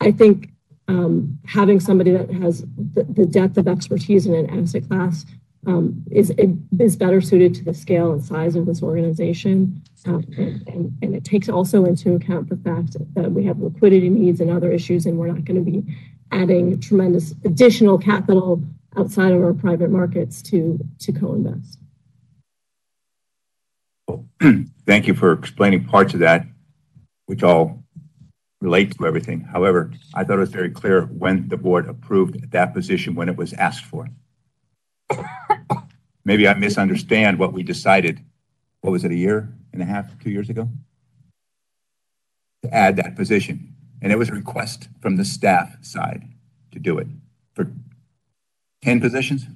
I think um, having somebody that has the, the, depth of expertise in an asset class um, is, is better suited to the scale and size of this organization. Um, and, and, and, it takes also into account the fact that we have liquidity needs and other issues, and we're not going to be adding tremendous additional capital outside of our private markets to, to co-invest. Thank you for explaining parts of that, which all relate to everything. However, I thought it was very clear when the board approved that position when it was asked for. Maybe I misunderstand what we decided. What was it, a year and a half, two years ago? To add that position. And it was a request from the staff side to do it for 10 positions?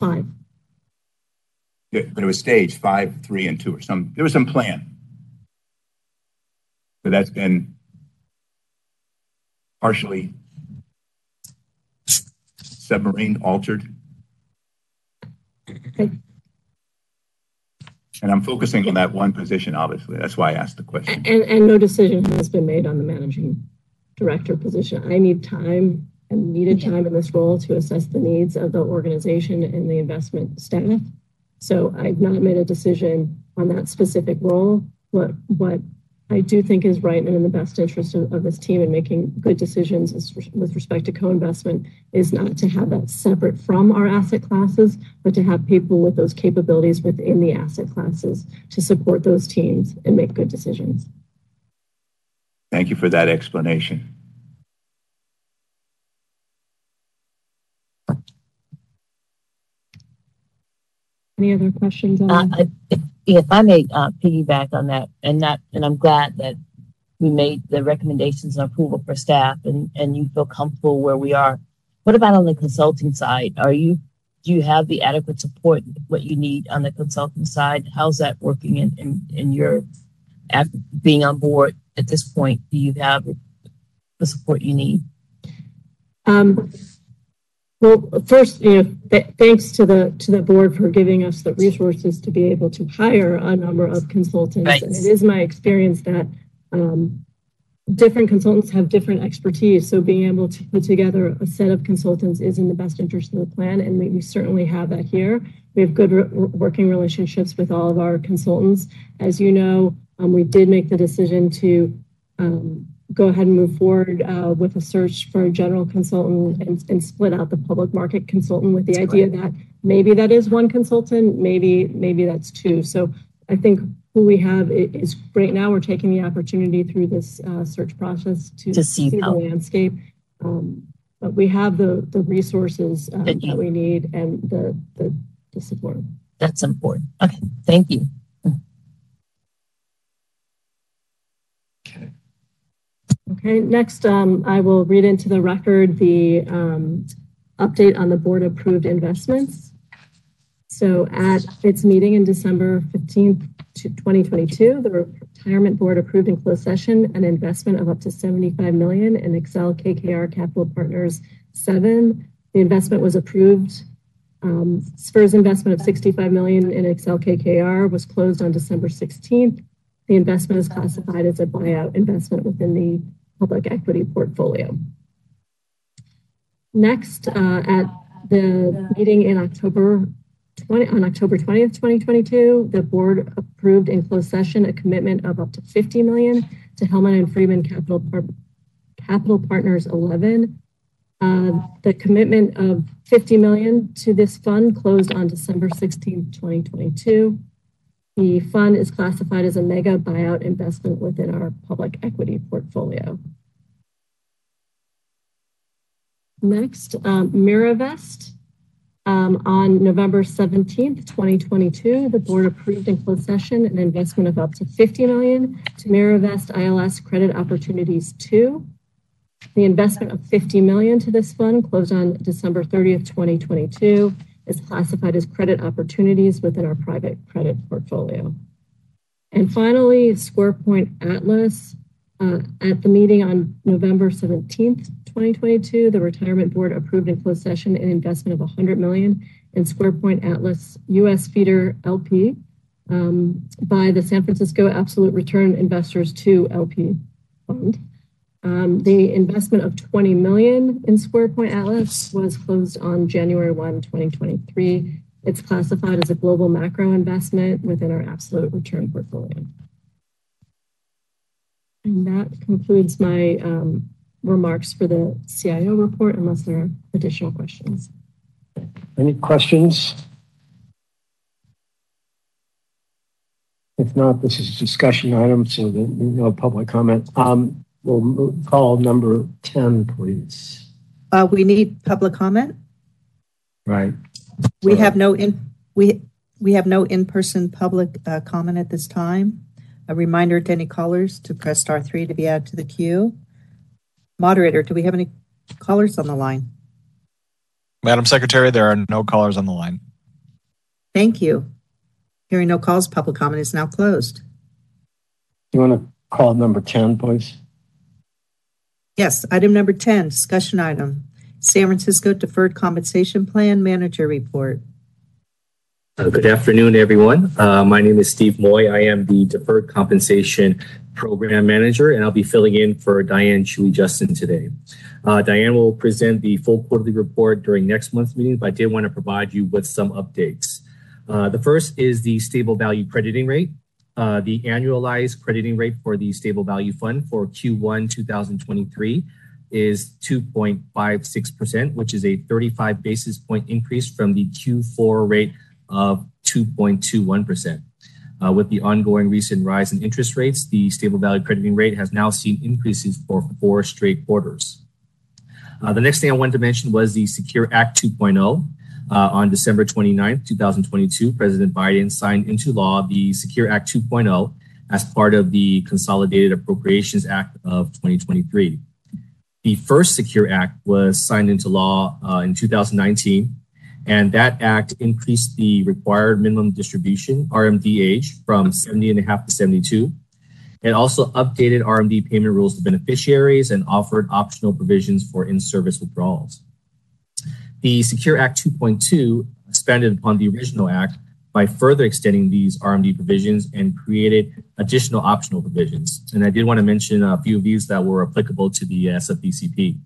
Five. Yeah, but it was stage five, three, and two, or some, there was some plan. But that's been partially submarine altered. Okay. And I'm focusing on that one position, obviously. That's why I asked the question. And, and no decision has been made on the managing director position. I need time and needed time in this role to assess the needs of the organization and the investment staff. So I've not made a decision on that specific role. What, what I do think is right and in the best interest of, of this team in making good decisions is, with respect to co-investment is not to have that separate from our asset classes, but to have people with those capabilities within the asset classes to support those teams and make good decisions. Thank you for that explanation. Any other questions? On Uh, if, if I may uh, piggyback on that, and not, and I'm glad that we made the recommendations and approval for staff, and and you feel comfortable where we are. What about on the consulting side? Are you do you have the adequate support what you need on the consulting side? How's that working in in, in your after being on board at this point? Do you have the support you need? Um, well, first, you know, th- thanks to the to the board for giving us the resources to be able to hire a number of consultants. Right. And it is my experience that um, different consultants have different expertise. So being able to put together a set of consultants is in the best interest of the plan, and we, we certainly have that here. We have good re- working relationships with all of our consultants. As you know, um, we did make the decision to um, go ahead and move forward uh, with a search for a general consultant and, and split out the public market consultant with the That's idea that maybe that is one consultant, maybe maybe that's two. So I think who we have is great now. We're taking the opportunity through this uh, search process to, To see the landscape. Um, but we have the the resources um, That you- that we need and the, the the support. That's important. Okay, thank you. Okay, next, um, I will read into the record the, um, update on the board approved investments. So at its meeting in December fifteenth, twenty twenty-two, the retirement board approved in closed session an investment of up to seventy-five million in Accel-KKR Capital Partners seven. The investment was approved. Um, SFERS investment of sixty-five million in Accel-KKR was closed on December sixteenth. The investment is classified as a buyout investment within the public equity portfolio. Next, uh, at the meeting in October 20, on October 20th, 2022, the board approved in closed session a commitment of up to 50 million to Hellman and Friedman Capital Par- Capital Partners 11. Uh, the commitment of 50 million to this fund closed on December 16th, 2022. The fund is classified as a mega buyout investment within our public equity portfolio. Next, um, Miravest. Um, on November 17th, 2022, the board approved in closed session an investment of up to 50 million to Miravest ILS Credit Opportunities 2. The investment of 50 million to this fund closed on December 30th, 2022 is classified as credit opportunities within our private credit portfolio. And finally, Squarepoint Atlas. Uh, at the meeting on November 17th, 2022, the retirement board approved in closed session an investment of 100 million in Squarepoint Atlas US Feeder LP um, by the San Francisco Absolute Return Investors 2 LP fund. Um, the investment of 20 million in Squarepoint Atlas was closed on January 1, 2023. It's classified as a global macro investment within our absolute return portfolio. And that concludes my um, remarks for the CIO report, unless there are additional questions. Any questions? If not, this is a discussion item, so no public comment. Um, we'll call number 10, please. Uh, we need public comment. Right. We have no in, we, we have no in-person public uh, comment at this time. A reminder to any callers to press star three to be added to the queue. Moderator, do we have any callers on the line? Madam Secretary, there are no callers on the line. Thank you. Hearing no calls, public comment is now closed. You want to call number 10, please? Yes, item number 10, discussion item. San Francisco Deferred Compensation Plan Manager Report. Uh, Good afternoon, everyone. Uh, My name is Steve Moy. I am the Deferred Compensation Program Manager, and I'll be filling in for Diane Shui Justin today. Uh, Diane will present the full quarterly report during next month's meeting, but I did want to provide you with some updates. Uh, the first is the stable value crediting rate. Uh, the annualized crediting rate for the stable value fund for Q1 2023 is 2.56%, which is a 35 basis point increase from the Q4 rate of 2.21%. Uh, with the ongoing recent rise in interest rates, the stable value crediting rate has now seen increases for four straight quarters. Uh, the next thing I wanted to mention was the Secure Act 2.0. Uh, on December 29, 2022, President Biden signed into law the Secure Act 2.0 as part of the Consolidated Appropriations Act of 2023. The first Secure Act was signed into law uh, in 2019 and that act increased the required minimum distribution, RMD age, from 70 and a half to 72. It also updated RMD payment rules to beneficiaries and offered optional provisions for in-service withdrawals. The Secure Act 2.2 expanded upon the original act by further extending these RMD provisions and created additional optional provisions. And I did want to mention a few of these that were applicable to the SFDCP.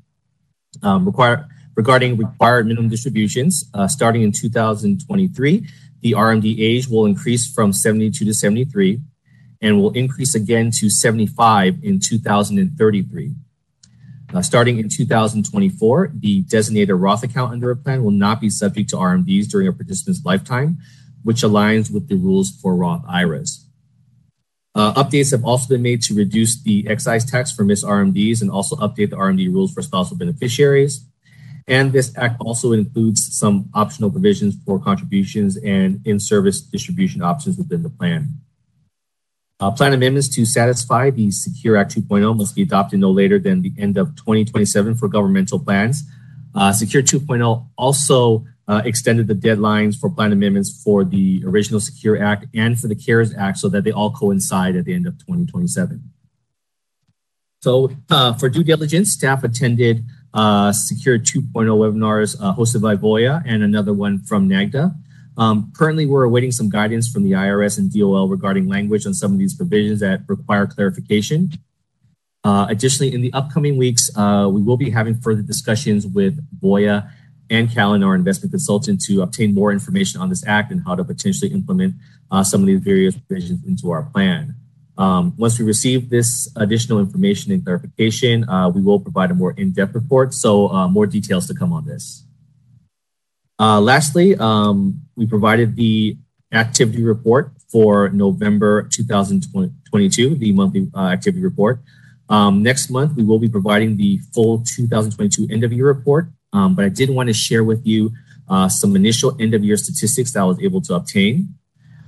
Um, require, regarding required minimum distributions, uh, starting in 2023, the RMD age will increase from 72 to 73 and will increase again to 75 in 2033. Uh, starting in 2024, the designated Roth account under a plan will not be subject to RMDs during a participant's lifetime, which aligns with the rules for Roth IRAs. Uh, updates have also been made to reduce the excise tax for missed RMDs and also update the RMD rules for spousal beneficiaries. And this act also includes some optional provisions for contributions and in-service distribution options within the plan. Uh, plan amendments to satisfy the Secure Act 2.0 must be adopted no later than the end of 2027 for governmental plans. Uh, Secure 2.0 also uh, extended the deadlines for plan amendments for the original Secure Act and for the CARES Act so that they all coincide at the end of 2027. So uh, for due diligence, staff attended uh, Secure 2.0 webinars uh, hosted by Voya and another one from NAGDCA. Um, currently, we're awaiting some guidance from the IRS and DOL regarding language on some of these provisions that require clarification. Uh, additionally, in the upcoming weeks, uh, we will be having further discussions with Voya and Callan, our investment consultant, to obtain more information on this act and how to potentially implement uh, some of these various provisions into our plan. Um, once we receive this additional information and clarification, uh, we will provide a more in-depth report. So uh, more details to come on this. Uh, lastly, um, we provided the activity report for November 2022, the monthly uh, activity report. Um, next month, we will be providing the full 2022 end of year report. Um, but I did want to share with you uh, some initial end of year statistics that I was able to obtain.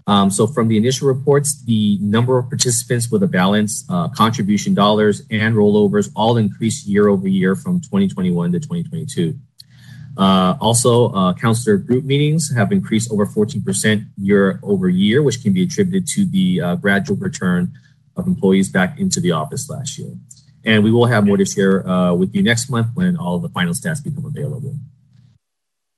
Um, so from the initial reports, the number of participants with a balance, uh, contribution dollars, and rollovers all increased year over year from 2021 to 2022. Uh, also, uh, counselor group meetings have increased over 14% year over year, which can be attributed to the uh, gradual return of employees back into the office last year. And we will have more to share uh, with you next month when all the final stats become available.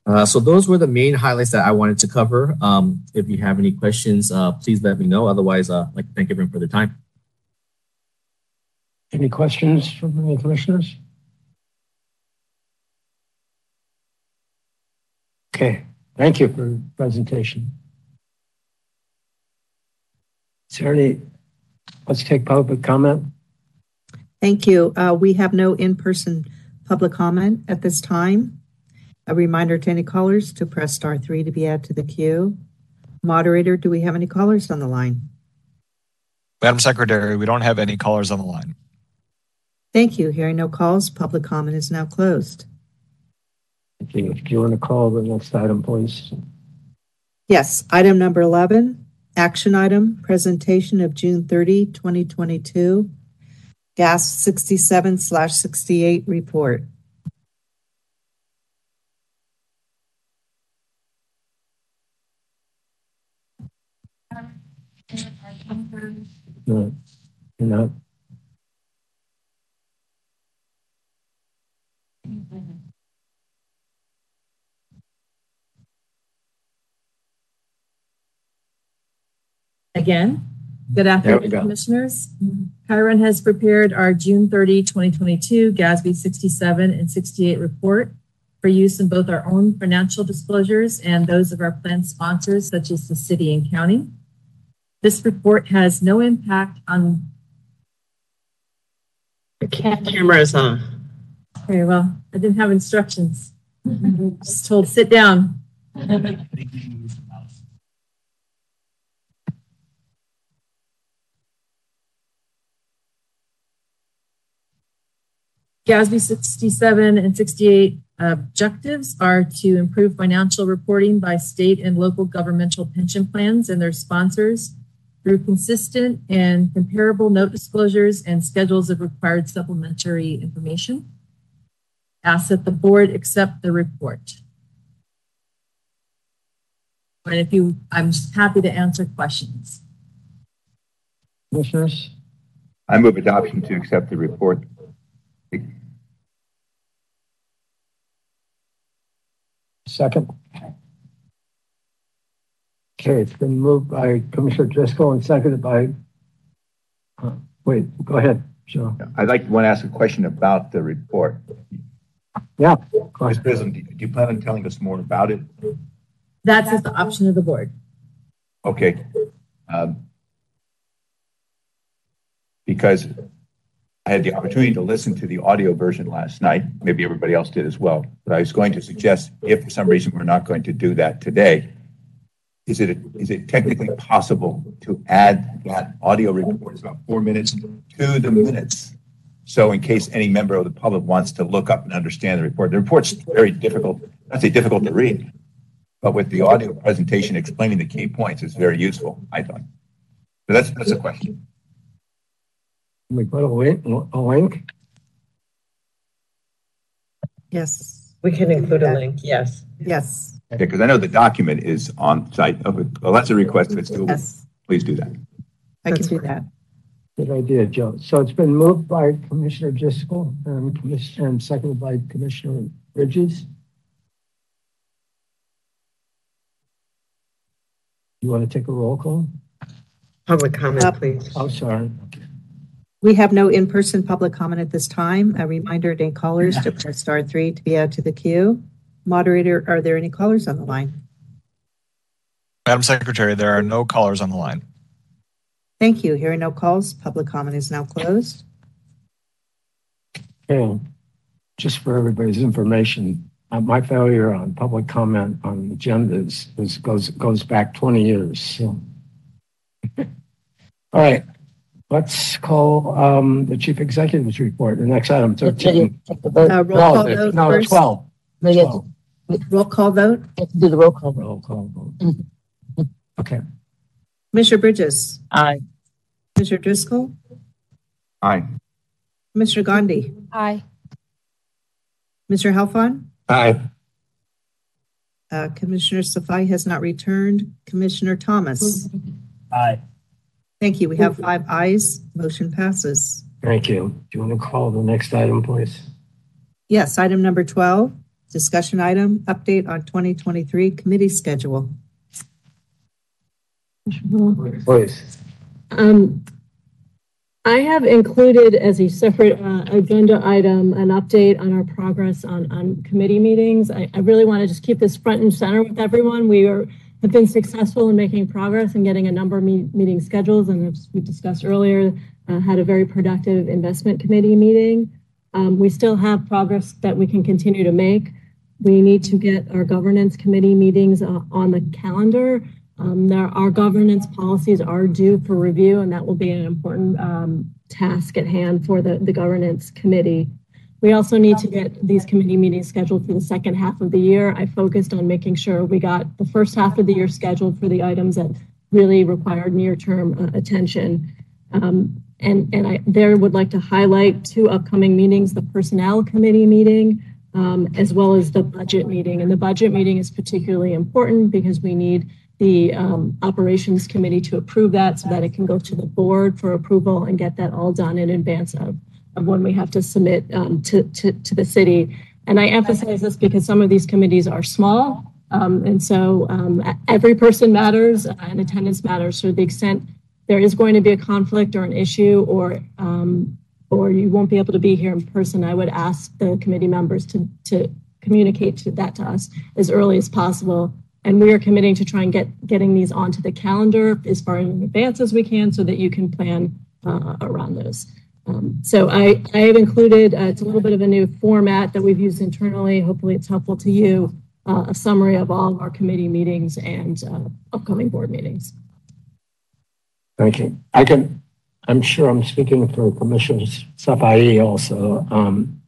Uh, so those were the main highlights that I wanted to cover. Um, if you have any questions, uh, please let me know. Otherwise, uh, I'd like to thank everyone for their time. Any questions from the commissioners? Okay, thank you for the presentation. Is there any, let's take public comment. Thank you. Uh, we have no in-person public comment at this time. A reminder to any callers to press star three to be added to the queue. Moderator, do we have any callers on the line? Madam Secretary, we don't have any callers on the line. Thank you. Hearing no calls, public comment is now closed. Thank you. Do you want to call the next item, please? Yes, item number 11, action item, presentation of June 30, 2022, GASB 67 slash 68 report. No, you're Again, good afternoon, go. commissioners. Cheiron has prepared our June 30, 2022 GASB 67 and 68 report. for use in both our own financial disclosures and those of our plan sponsors, such as the city and county. This report has no impact on. The camera is on. Very well. I didn't have instructions. Just told sit down. GASB 67 and 68 objectives are to improve financial reporting by state and local governmental pension plans and their sponsors through consistent and comparable note disclosures and schedules of required supplementary information. Ask that the board accept the report. And if you, I'm happy to answer questions. Commissioners? I move adoption to accept the report. Second. Okay, it's been moved by Commissioner Driscoll and seconded by, uh, wait, go ahead, Joe. I'd like to want to ask a question about the report. Yeah. Vice President, do you plan on telling us more about it? That's at the option of the board. Okay. Um, because I had the opportunity to listen to the audio version last night. Maybe everybody else did as well. But I was going to suggest, if for some reason we're not going to do that today, is it is it technically possible to add that audio report? It's about four minutes to the minutes. So in case any member of the public wants to look up and understand the report, the report's very difficult. I'd say difficult to read, but with the audio presentation explaining the key points, it's very useful. I thought. So that's that's a question. We put a link, a link? Yes. We can include a link, yes. Yes. Okay, because I know the document is on site. Okay, Well, that's a request. If it's doable, Yes, please do that. I can do that. Good idea, Joe. So it's been moved by Commissioner Driscoll and Commissioner, and seconded by Commissioner Bridges. You want to take a roll call? Public comment, Uh, please. Oh, sorry. We have no in-person public comment at this time. A reminder to callers to press star three to be added to the queue. Moderator, are there any callers on the line? Madam Secretary, there are no callers on the line. Thank you. Hearing no calls, public comment is now closed. Okay, just for everybody's information, uh, my failure on public comment on agendas is, goes, goes back 20 years, so. All right, let's call, um, the chief executive's report, the next item, 13. The vote. Uh, roll No, call the- vote No, first. 12. No, you have 12. Roll call vote. to- you have to do the roll call. vote. Roll call vote. Okay, Commissioner Bridges, Aye. Commissioner Driscoll, Aye. Commissioner Gandhi, Aye. Mr. Heldfond, Aye. uh, Commissioner Safai has not returned. Commissioner Thomas. Aye. Thank you. We have five ayes. Motion passes. thank you. Do you want to call the next item, please? Yes, item number 12, discussion item, update on 2023 committee schedule. Please. Um, I have included as a separate uh, agenda item, an update on our progress on, on committee meetings. I, I really want to just keep this front and center with everyone. We are, have been successful in making progress and getting a number of me- meeting schedules. And as we discussed earlier, uh, had a very productive investment committee meeting. Um, we still have progress that we can continue to make. We need to get our governance committee meetings uh, on the calendar. Um, there, our governance policies are due for review, and that will be an important um, task at hand for the, the governance committee. We also need to get these committee meetings scheduled for the second half of the year. I focused on making sure we got the first half of the year scheduled for the items that really required near-term uh, attention. Um, and and I there would like to highlight two upcoming meetings: the personnel committee meeting, um, as well as the budget meeting. And the budget meeting is particularly important because we need the um, operations committee to approve that so that it can go to the board for approval and get that all done in advance of, of when we have to submit um, to, to, to the city. And I emphasize this because some of these committees are small. Um, and so um, every person matters and attendance matters. So to the extent there is going to be a conflict or an issue or um, or you won't be able to be here in person, I would ask the committee members to, to communicate to that to us as early as possible. And we are committing to try and get getting these onto the calendar as far in advance as we can so that you can plan uh, around those. Um, so I, I have included, uh, it's a little bit of a new format that we've used internally. Hopefully it's helpful to you, uh, a summary of all of our committee meetings and uh, upcoming board meetings. Thank you. I can, I'm sure I'm speaking for Commissioner Safai also. Um,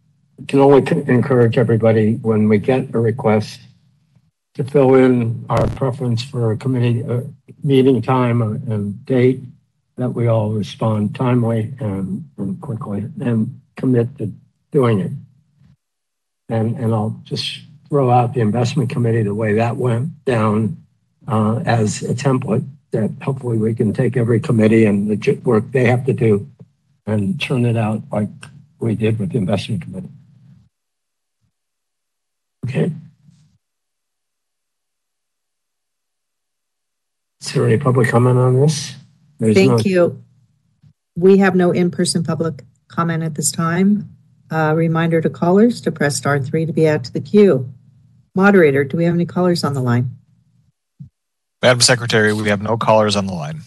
can only encourage everybody when we get a request to fill in our preference for a committee uh, meeting time and date that we all respond timely and, and quickly and commit to doing it. And, and I'll just throw out the investment committee the way that went down uh, as a template that hopefully we can take every committee and the work they have to do and turn it out like we did with the investment committee. Okay. Is there any public comment on this? There's Thank no... you. We have no in-person public comment at this time. Uh, reminder to callers to press star three to be added to the queue. Moderator, do we have any callers on the line? Madam Secretary, we have no callers on the line.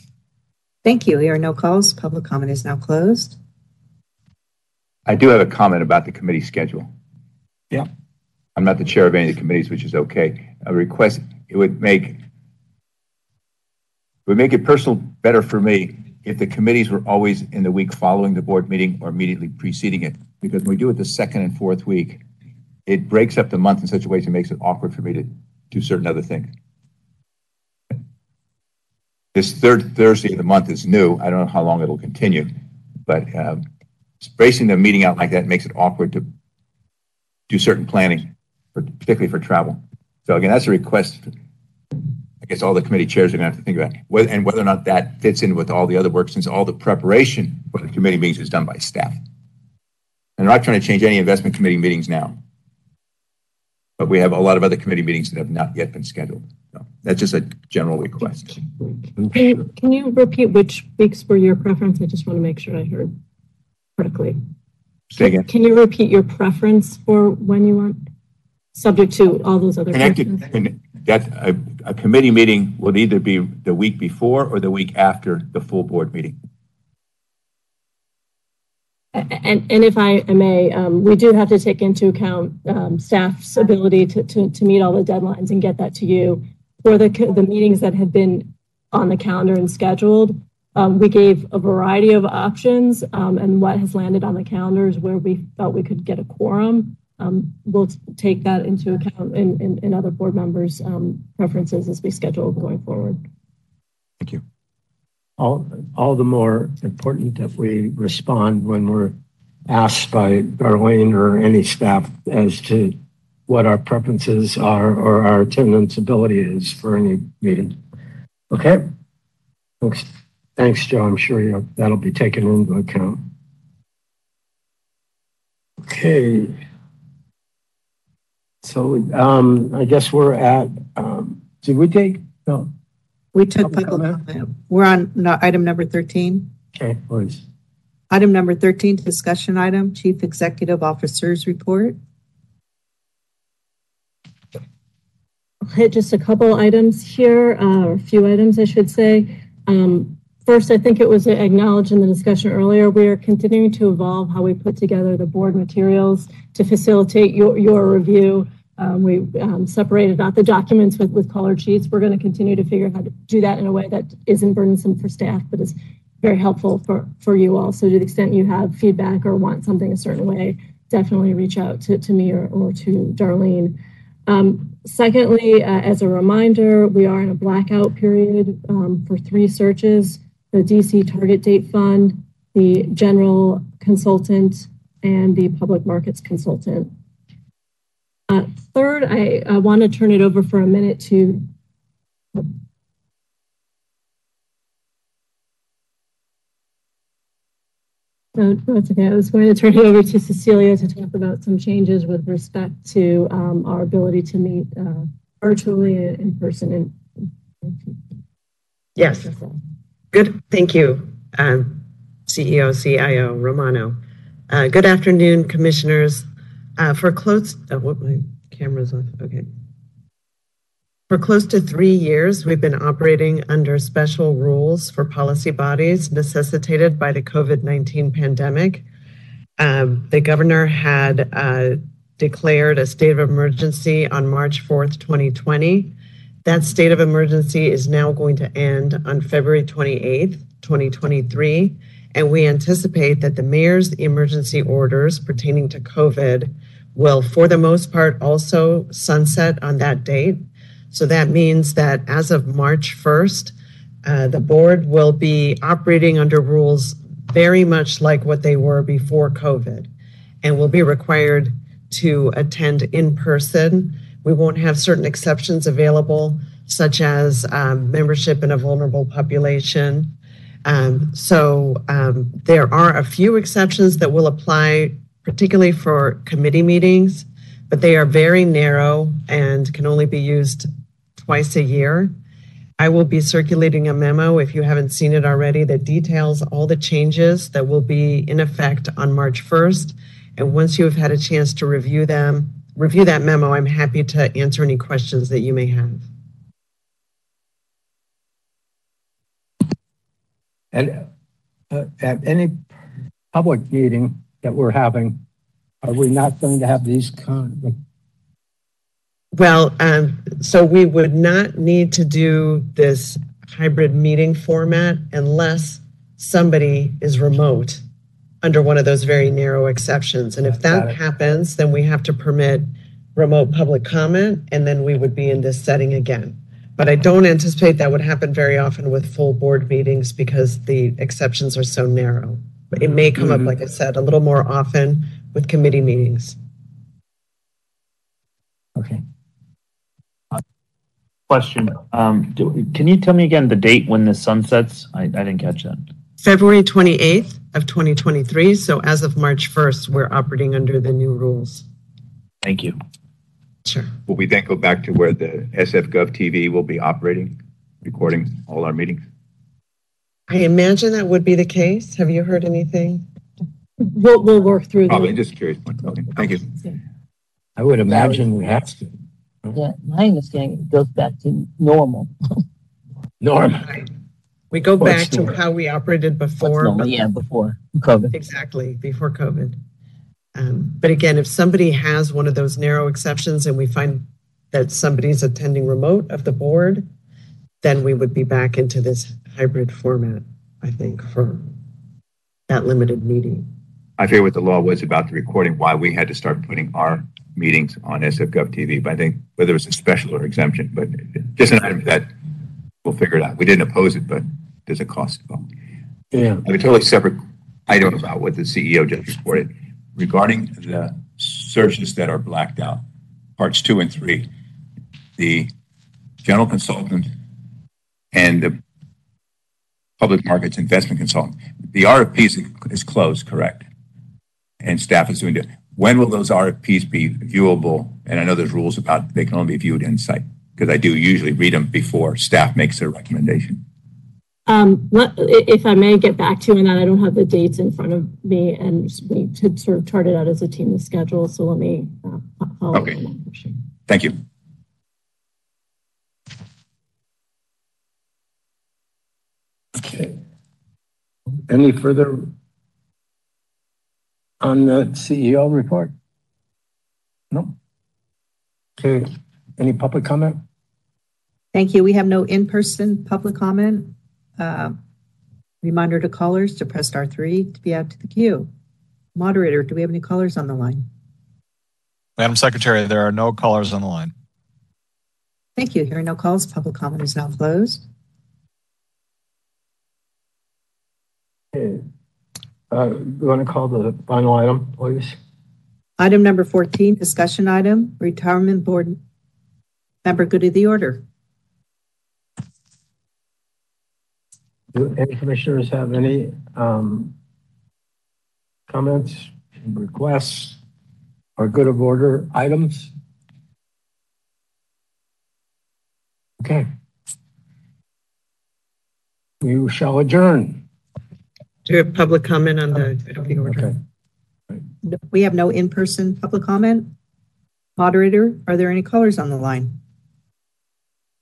Thank you. There are no calls. Public comment is now closed. I do have a comment about the committee schedule. Yeah. I'm not the chair of any of the committees, which is okay. A request, it would make it would make it personal better for me if the committees were always in the week following the board meeting or immediately preceding it. Because when we do it the second and fourth week, it breaks up the month in such a way that makes it awkward for me to do certain other things. This third Thursday of the month is new. I don't know how long it'll continue, but um, bracing the meeting out like that makes it awkward to do certain planning, particularly for travel. So again, that's a request I guess all the committee chairs are going to have to think about whether, and whether or not that fits in with all the other work, since all the preparation for the committee meetings is done by staff. And I'm not trying to change any investment committee meetings now, but we have a lot of other committee meetings that have not yet been scheduled. So that's just a general request. Can you, can you repeat which weeks were your preference? I just want to make sure I heard correctly. Say again. Can you repeat your preference for when you want, subject to all those other connected? that a, a committee meeting would either be the week before or the week after the full board meeting. And, and if I may, um, we do have to take into account um, staff's ability to, to, to meet all the deadlines and get that to you. For the, the meetings that have been on the calendar and scheduled, um, we gave a variety of options um, and what has landed on the calendars where we felt we could get a quorum um, we'll take that into account in other board members' um, preferences as we schedule going forward. Thank you. All, all the more important that we respond when we're asked by Darlene or any staff as to what our preferences are or our attendance ability is for any meeting. Okay. Thanks, Thanks Joe. I'm sure that'll be taken into account. Okay. So um, I guess we're at, um, did we take? No. We took public comment. We're on no, item number 13. Okay, please. Item number 13, discussion item, Chief Executive Officer's Report. I'll hit just a couple items here, uh, or a few items, I should say. Um, first, I think it was acknowledged in the discussion earlier, we are continuing to evolve how we put together the board materials to facilitate your, your review. Um, we um, separated out the documents with, with colored sheets. We're going to continue to figure out how to do that in a way that isn't burdensome for staff, but is very helpful for, for you all. So to the extent you have feedback or want something a certain way, definitely reach out to, to me or, or to Darlene. Um, secondly, uh, as a reminder, we are in a blackout period um, for three searches, the DC Target Date Fund, the General Consultant, and the public markets consultant. Uh, third, I, I want to turn it over for a minute to No, that's okay. I was going to turn it over to Cecilia to talk about some changes with respect to um, our ability to meet uh, virtually in person. yes. Good. Thank you, um, CEO, CIO Romano. Uh, good afternoon, commissioners. Uh, for close, uh, what my camera's off. Okay. For close to three years, we've been operating under special rules for policy bodies necessitated by the COVID 19 pandemic. Um, the governor had uh, declared a state of emergency on March 4th, 2020. That state of emergency is now going to end on February 28th, 2023. And we anticipate that the mayor's emergency orders pertaining to COVID will, for the most part, also sunset on that date. So that means that as of March 1st, uh, the board will be operating under rules very much like what they were before COVID and will be required to attend in person. We won't have certain exceptions available, such as um, membership in a vulnerable population. Um, so um, there are a few exceptions that will apply, particularly for committee meetings, but they are very narrow and can only be used twice a year. I will be circulating a memo, if you haven't seen it already, that details all the changes that will be in effect on March 1st. And once you have had a chance to review them, review that memo, I'm happy to answer any questions that you may have. And uh, at any public meeting that we're having, are we not going to have these kind of well, um, so we would not need to do this hybrid meeting format unless somebody is remote under one of those very narrow exceptions. And if that happens, then we have to permit remote public comment, and then we would be in this setting again. But I don't anticipate that would happen very often with full board meetings because the exceptions are so narrow. But it may come up, Mhm. like I said, a little more often with committee meetings. Okay. Question, um, do, can you tell me again the date when this sunsets? I, I didn't catch that. February 28th of 2023. So as of March 1st, we're operating under the new rules. Thank you. Sure. Will we then go back to where the SF Gov TV will be operating, recording all our meetings? I imagine that would be the case. Have you heard anything? We'll, we'll work through Probably, the, just curious. Okay, thank you. I would imagine we have to. Yeah, my understanding it goes back to normal. Norm. We go What's back to normal? how we operated before. normal, but- yeah, before COVID. Exactly, before COVID. Um, but again, if somebody has one of those narrow exceptions and we find that somebody's attending remote of the board, then we would be back into this hybrid format, I think, for that limited meeting. I forget what the law was about the recording, why we had to start putting our meetings on SF Gov TV, but I think whether it was a special or exemption, but just an item that we'll figure it out. We didn't oppose it, but there's a cost involved. Yeah. I have a totally separate item about what the CEO just reported regarding the searches that are blacked out, parts two and three. The general consultant and the public markets investment consultant. The RFP is, is closed, correct? And staff is doing it. When will those RFPs be viewable? And I know there's rules about they can only be viewed in site because I do usually read them before staff makes their recommendation. um, let, if I may get back to you on that, I don't have the dates in front of me and we had sort of charted out as a team the schedule, so let me, uh, follow up Okay. on that. Thank you. Okay. Any further on the CEO report? No? Okay, any public comment? Thank you. We have no in-person public comment. Uh, Reminder to callers to press star three to be added to the queue. Moderator, do we have any callers on the line? Madam Secretary, there are no callers on the line. Thank you. Hearing no calls, public comment is now closed. Okay. Uh, you want to call the final item, please? Item number 14, discussion item, retirement board member good of the order. Do any commissioners have any um, comments, requests, or good of order items? Okay. We shall adjourn. Do you have public comment on the, um, the order? Okay. No- We have no in-person public comment. Moderator, are there any callers on the line?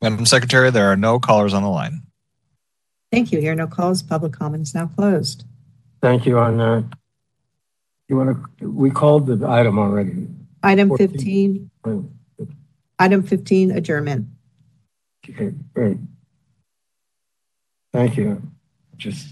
Madam Secretary, there are no callers on the line. Thank you. Here are no calls. Public comment is now closed. Thank you on that. Uh, you want to, we called the item already. Item 14. 15, Oh, item 15, adjournment. Okay, great. Thank you. Just